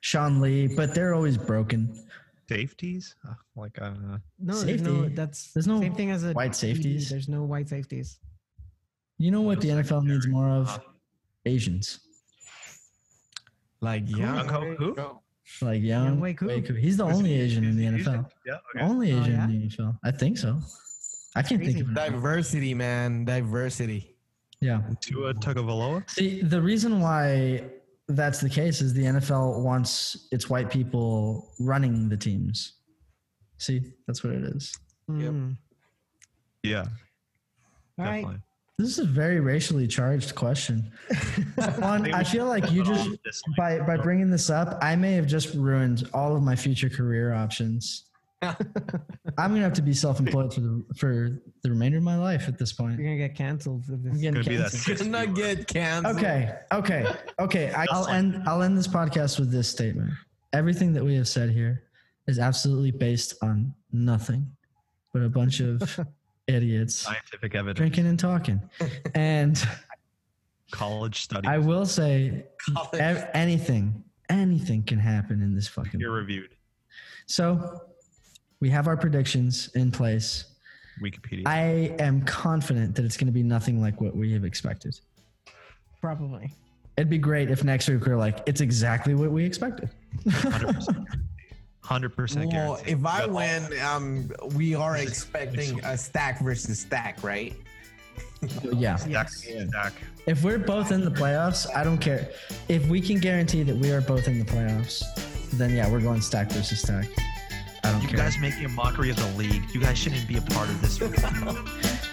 Sean Lee, but they're always broken. Safeties? Uh, like uh, No, there's no. That's There's no same thing as a white DB. safeties. There's no white safeties. You know what the NFL needs more of? Asians. Like young. Young Ho- who? Go. Like Younghoe Koo. Wei Koo. He's the Is only he- Asian in the NFL. Yeah. Okay. Only Oh, Asian yeah? in the NFL. I think so. I can't think of it. Diversity, man. Diversity. Yeah. Tua Tagovailoa. See, the reason why that's the case is the NFL wants its white people running the teams. See, that's what it is. Yep. Mm. Yeah. All right. Definitely. This is a very racially charged question. One, I feel like you just by by bringing this up, I may have just ruined all of my future career options. I'm gonna have to be self-employed for the for the remainder of my life at this point. You're gonna get canceled for I'm this. getting Gonna be that canceled. Gonna get canceled. Okay, okay, okay. I'll end. I'll end this podcast with this statement. Everything that we have said here is absolutely based on nothing but a bunch of idiots Scientific evidence. drinking and talking. And College study. I will say, College. ev- anything, anything can happen in this fucking. Peer reviewed. So, we have our predictions in place. Wikipedia. I am confident that it's going to be nothing like what we have expected. Probably. It'd be great if next week we're like, it's exactly what we expected. 100%. 100% Well, if I Got win, um, we are expecting a stack versus stack, right? yeah. Stack, Yes. stack. If we're both in the playoffs, I don't care. If we can guarantee that we are both in the playoffs, then yeah, we're going stack versus stack. I don't You care. guys making a mockery of the league. You guys shouldn't be a part of this.